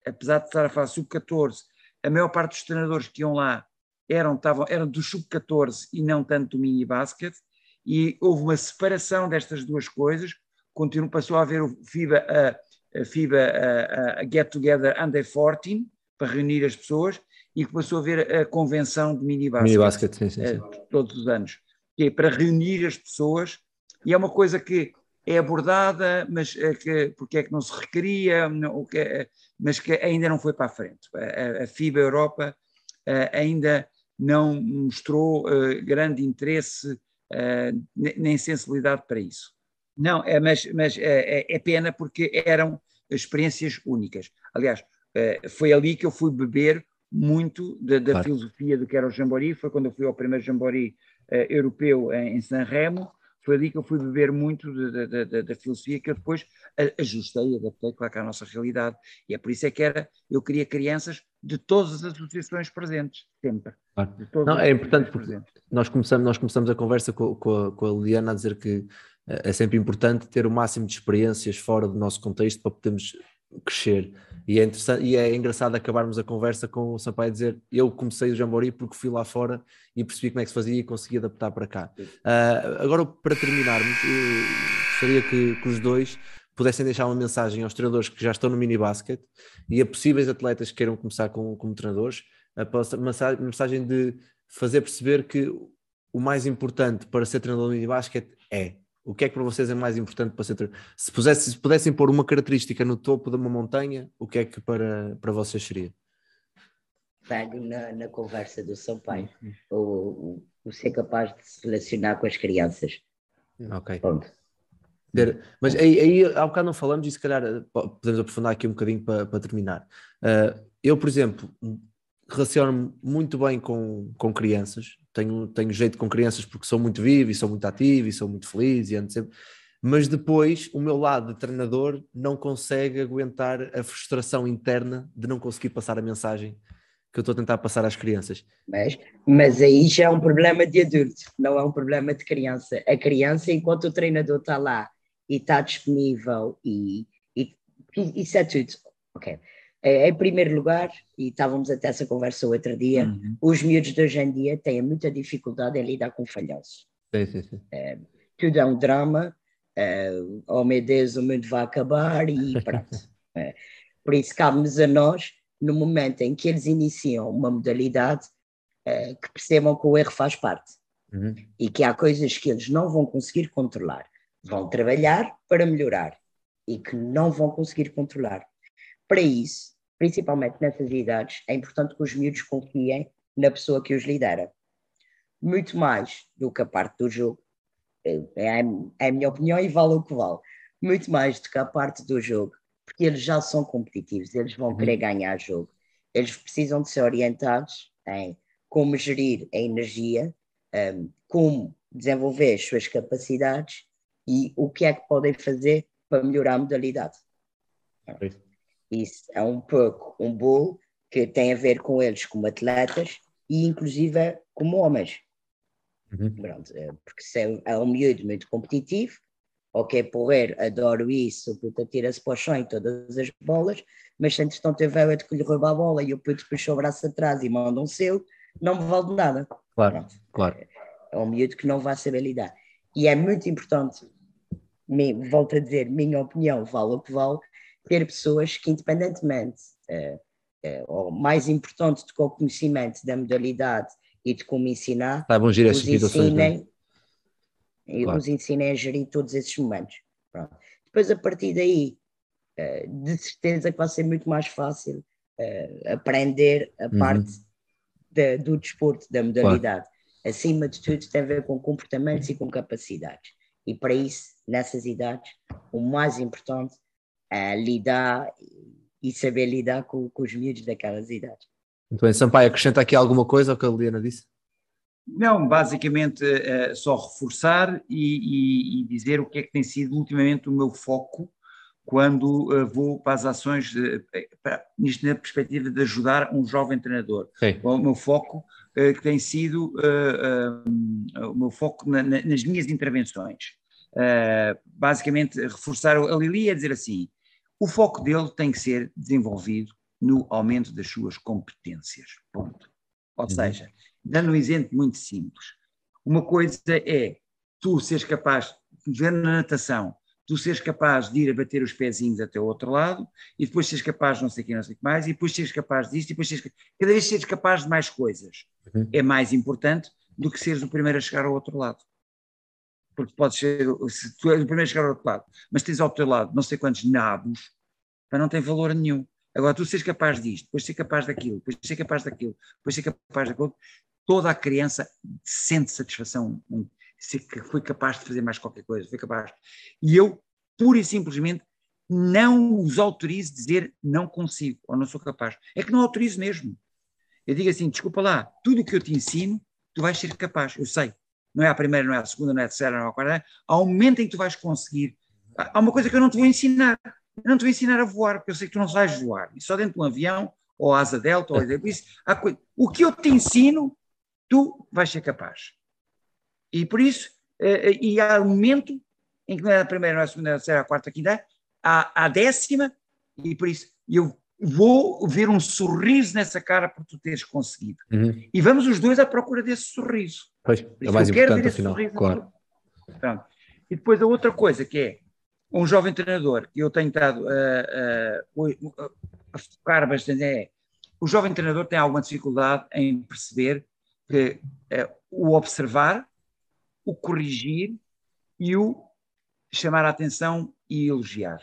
G: apesar de estar a falar sub-14, a maior parte dos treinadores que iam lá eram, tavam, eram do sub-14 e não tanto do mini basket, e houve uma separação destas duas coisas, continua, passou a haver o FIBA, a, a FIBA a, a Get Together Under 14, para reunir as pessoas, e que passou a haver a convenção de mini basket,
E: mini basket sim, sim, sim.
G: todos os anos, que é para reunir as pessoas, e é uma coisa que é abordada, mas é que, porque é que não se requeria, não, que é, mas que ainda não foi para a frente. A, a FIBA Europa ainda não mostrou grande interesse uh, nem sensibilidade para isso. Não, é, mas, mas é, é pena porque eram experiências únicas. Aliás, foi ali que eu fui beber muito da, da claro. filosofia do que era o Jambori, foi quando eu fui ao primeiro Jambori europeu em, em San Remo, foi ali que eu fui beber muito da, da, da, da filosofia que eu depois ajustei, adaptei, claro, à nossa realidade. E é por isso é que era, eu queria crianças de todas as associações presentes, sempre.
E: Claro. Não, é importante porque nós começamos, nós começamos a conversa com, com, a, com a Liliana a dizer que eh, é sempre importante ter o máximo de experiências fora do nosso contexto para podermos crescer. E é, interessante, e é engraçado acabarmos a conversa com o Sampaio dizer eu comecei o Jambori porque fui lá fora e percebi como é que se fazia e consegui adaptar para cá. Uh, agora, para terminarmos, gostaria que, que, os dois pudessem deixar uma mensagem aos treinadores que já estão no mini basket e a possíveis atletas que queiram começar com, como treinadores, a mensagem de fazer perceber que o mais importante para ser treinador no mini basket é o que é que para vocês é mais importante para ser treinador? Se, pusesse, se pudessem pôr uma característica no topo de uma montanha, o que é que para, para vocês seria?
F: Pego na, na conversa do São Pai, uhum. o, o, o, ser capaz de se relacionar com as crianças.
E: Ok. Ponto. Mas aí, aí há bocado não falamos e se calhar eh, podemos aprofundar aqui um bocadinho para, para terminar. Uh, eu, por exemplo, relaciono-me muito bem com, com crianças, tenho, tenho jeito com crianças porque sou muito vivo e sou muito ativo e sou muito feliz e ando sempre. Mas depois o meu lado de treinador não consegue aguentar a frustração interna de não conseguir passar a mensagem que eu estou a tentar passar às crianças.
F: Mas, mas aí já é um problema de adulto, não é um problema de criança. A criança, enquanto o treinador está lá e está disponível e, e, e isso é tudo. Ok. É, em primeiro lugar, e estávamos até essa conversa outro dia, uhum. os miúdos de hoje em dia têm muita dificuldade em lidar com falhanços.
E: Sim, sim, sim.
F: É, tudo é um drama, é, oh meu Deus, o mundo vai acabar e pronto. é, por isso cabe-nos a nós, no momento em que eles iniciam uma modalidade, é, que percebam que o erro faz parte uhum. e que há coisas que eles não vão conseguir controlar. Vão trabalhar para melhorar e que não vão conseguir controlar para isso, principalmente nessas idades, é importante que os miúdos confiem na pessoa que os lidera. Muito mais do que a parte do jogo, é, é, é a minha opinião e vale o que vale. Muito mais do que a parte do jogo, porque eles já são competitivos, eles vão uhum. querer ganhar jogo. Eles precisam de ser orientados em como gerir a energia, um, como desenvolver as suas capacidades e o que é que podem fazer para melhorar a modalidade. Isso é um pouco um bolo que tem a ver com eles como atletas e inclusive como homens. Uhum. Pronto, é, porque se é, é um miúdo muito competitivo, ok, porrer, adoro isso, o puto atira-se para o chão em todas as bolas, mas se entretanto tiver que lhe rouba a bola e o puto puxa o braço atrás e manda um seu, não me vale nada.
E: Claro, Pronto. claro.
F: É, é um miúdo que não vai saber lidar. E é muito importante, volto a dizer, minha opinião, vale o que vale, ter pessoas que, independentemente, uh, uh, ou mais importante do que o conhecimento da modalidade e de como ensinar,
E: os ensinem,
F: é? claro. os ensinem a gerir todos esses momentos. Pronto. Depois, a partir daí, uh, de certeza que vai ser muito mais fácil aprender a uhum. parte de, do desporto, da modalidade. Claro. Acima de tudo, tem a ver com comportamentos e com capacidades. E para isso, nessas idades, o mais importante a lidar e saber lidar com, com os miúdos daquelas idades.
E: Muito bem, Sampaio, acrescenta aqui alguma coisa ao que a Liliana disse?
G: Não, basicamente é só reforçar e, e, e, dizer o que é que tem sido ultimamente o meu foco quando uh, vou para as ações, de, para, nisto na perspectiva de ajudar um jovem treinador. Sim. O meu foco uh, que tem sido o meu foco na, na, nas minhas intervenções. Basicamente, reforçar a Lili é dizer assim: o foco dele tem que ser desenvolvido no aumento das suas competências. Ponto. Ou uhum. seja, dando um exemplo muito simples, uma coisa é tu seres capaz, ver na natação, tu seres capaz de ir a bater os pezinhos até o outro lado, e depois seres capaz de não sei o que, não sei o que mais, e depois seres capaz disto, e depois seres, cada vez seres capaz de mais coisas. Uhum. É mais importante do que seres o primeiro a chegar ao outro lado. Porque pode ser, se tu és o primeiro a chegar ao outro lado, mas tens ao teu lado não sei quantos nabos, não tem valor nenhum. Agora, tu seres capaz disto, depois ser capaz daquilo, depois ser capaz daquilo, depois ser capaz daquilo, toda a criança sente satisfação, se foi capaz de fazer mais qualquer coisa, foi capaz. E eu, pura e simplesmente, não os autorizo dizer não consigo ou não sou capaz. É que não autorizo mesmo. Eu digo assim: desculpa lá, tudo o que eu te ensino, tu vais ser capaz. Eu sei. Não é a primeira, não é a segunda, não é a terceira, não é a quarta. Há um momento em que tu vais conseguir. Há uma coisa que eu não te vou ensinar. Eu não te vou ensinar a voar, porque eu sei que tu não sabes voar. E só dentro de um avião, ou asa delta, ou isso, há coisa. O que eu te ensino, tu vais ser capaz. E por isso, eh, e há um momento em que não é a primeira, não é a segunda, não é a terceira, a quarta, a quinta, há a décima, e por isso eu vou ver um sorriso nessa cara por tu teres conseguido.
E: Uhum.
G: E vamos os dois à procura desse sorriso.
E: Pois, é mais
G: eu quero
E: importante
G: ver
E: afinal,
G: sorriso.
E: claro.
G: Pronto. E depois a outra coisa que é um jovem treinador que eu tenho estado a, a- a- focar bastante é o jovem treinador tem alguma dificuldade em perceber que eh, o observar, o corrigir e o chamar a atenção e elogiar.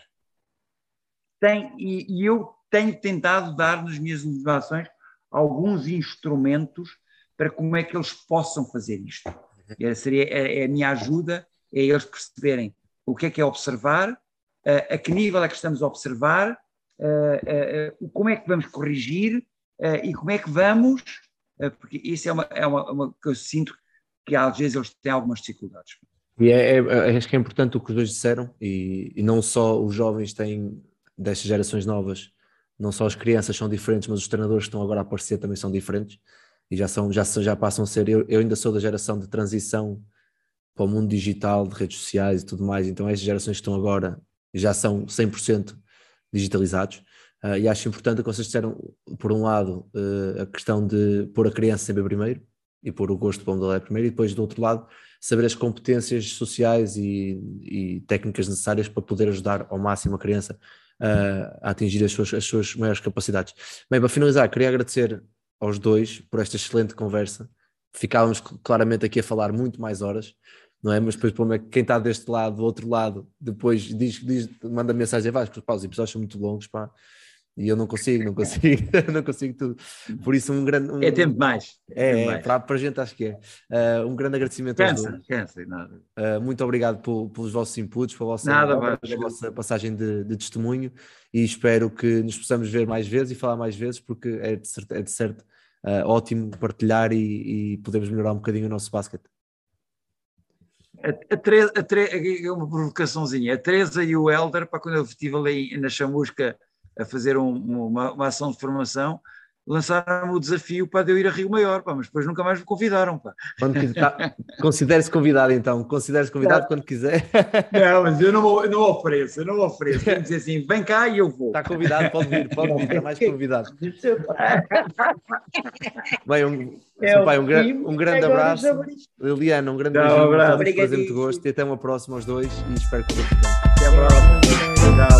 G: Tem, e, e eu tenho tentado dar nas minhas legislações alguns instrumentos para como é que eles possam fazer isto. É, seria, é, é a minha ajuda, é eles perceberem o que é que é observar, eh, a que nível é que estamos a observar, eh, eh, como é que vamos corrigir e como é que vamos, porque isso é uma, é uma, uma que eu sinto que às vezes eles têm algumas dificuldades.
E: E é, é- acho que é importante o que os dois disseram, e, e não só os jovens têm destas gerações novas, não só as crianças são diferentes, mas os treinadores que estão agora a aparecer também são diferentes e já, são, já, já passam a ser. Eu, eu ainda sou da geração de transição para o mundo digital, de redes sociais e tudo mais, então as gerações que estão agora já são 100% digitalizados. Ah, e acho importante o que vocês disseram, por um lado, eh, a questão de pôr a criança sempre primeiro e pôr o gosto para onde ela é primeiro, e depois, do outro lado, saber as competências sociais e, e técnicas necessárias para poder ajudar ao máximo a criança a atingir as suas, as suas maiores capacidades. Bem, para finalizar, queria agradecer aos dois por esta excelente conversa. Ficávamos cl- claramente aqui a falar muito mais horas, não é? Mas depois, como é que quem está deste lado, do outro lado, depois diz, diz, manda mensagem, vai, pá, os episódios são muito longos, pá. E eu não consigo, não consigo, não consigo tudo. Por isso, um grande. Um,
G: É tempo mais.
E: é,
G: tempo
E: é,
G: mais.
E: para, para a gente acho que é. Ah, um grande agradecimento aos dois.
G: Cansa, cansa, nada.
E: Uh, muito obrigado por- pelos vossos inputs, pela vossa,
G: Nada,
E: pela
G: Vasco.
E: vossa passagem de, de testemunho e espero que nos possamos ver mais vezes e falar mais vezes, porque é de certo, é de certo, uh, ótimo partilhar e, e podemos melhorar um bocadinho o nosso basquete.
G: A, a, Teresa, a é uma provocaçãozinha. A Teresa e o Helder, para quando eu estive ali na Chamusca a fazer um- uma, uma ação de formação, lançaram o desafio para de eu ir a Rio Maior, pá, mas depois nunca mais me convidaram. Pá.
E: Tá, Considere-se convidado então, considere-se convidado quando quiser.
G: Não, mas eu não, eu não ofereço, eu não ofereço. Tenho que dizer assim, vem cá e eu vou.
E: Está convidado, pode vir, pode vir, está mais convidado. Bem, um,
F: É o
E: um, gra- um grande
F: agora
E: abraço. Liliana, um grande beijinho,
G: abraço.
E: muito prazer, muito
F: Obrigadíssimo.
E: gosto e até uma próxima aos dois e espero que tudo bem.
G: Até a próxima. Tchau.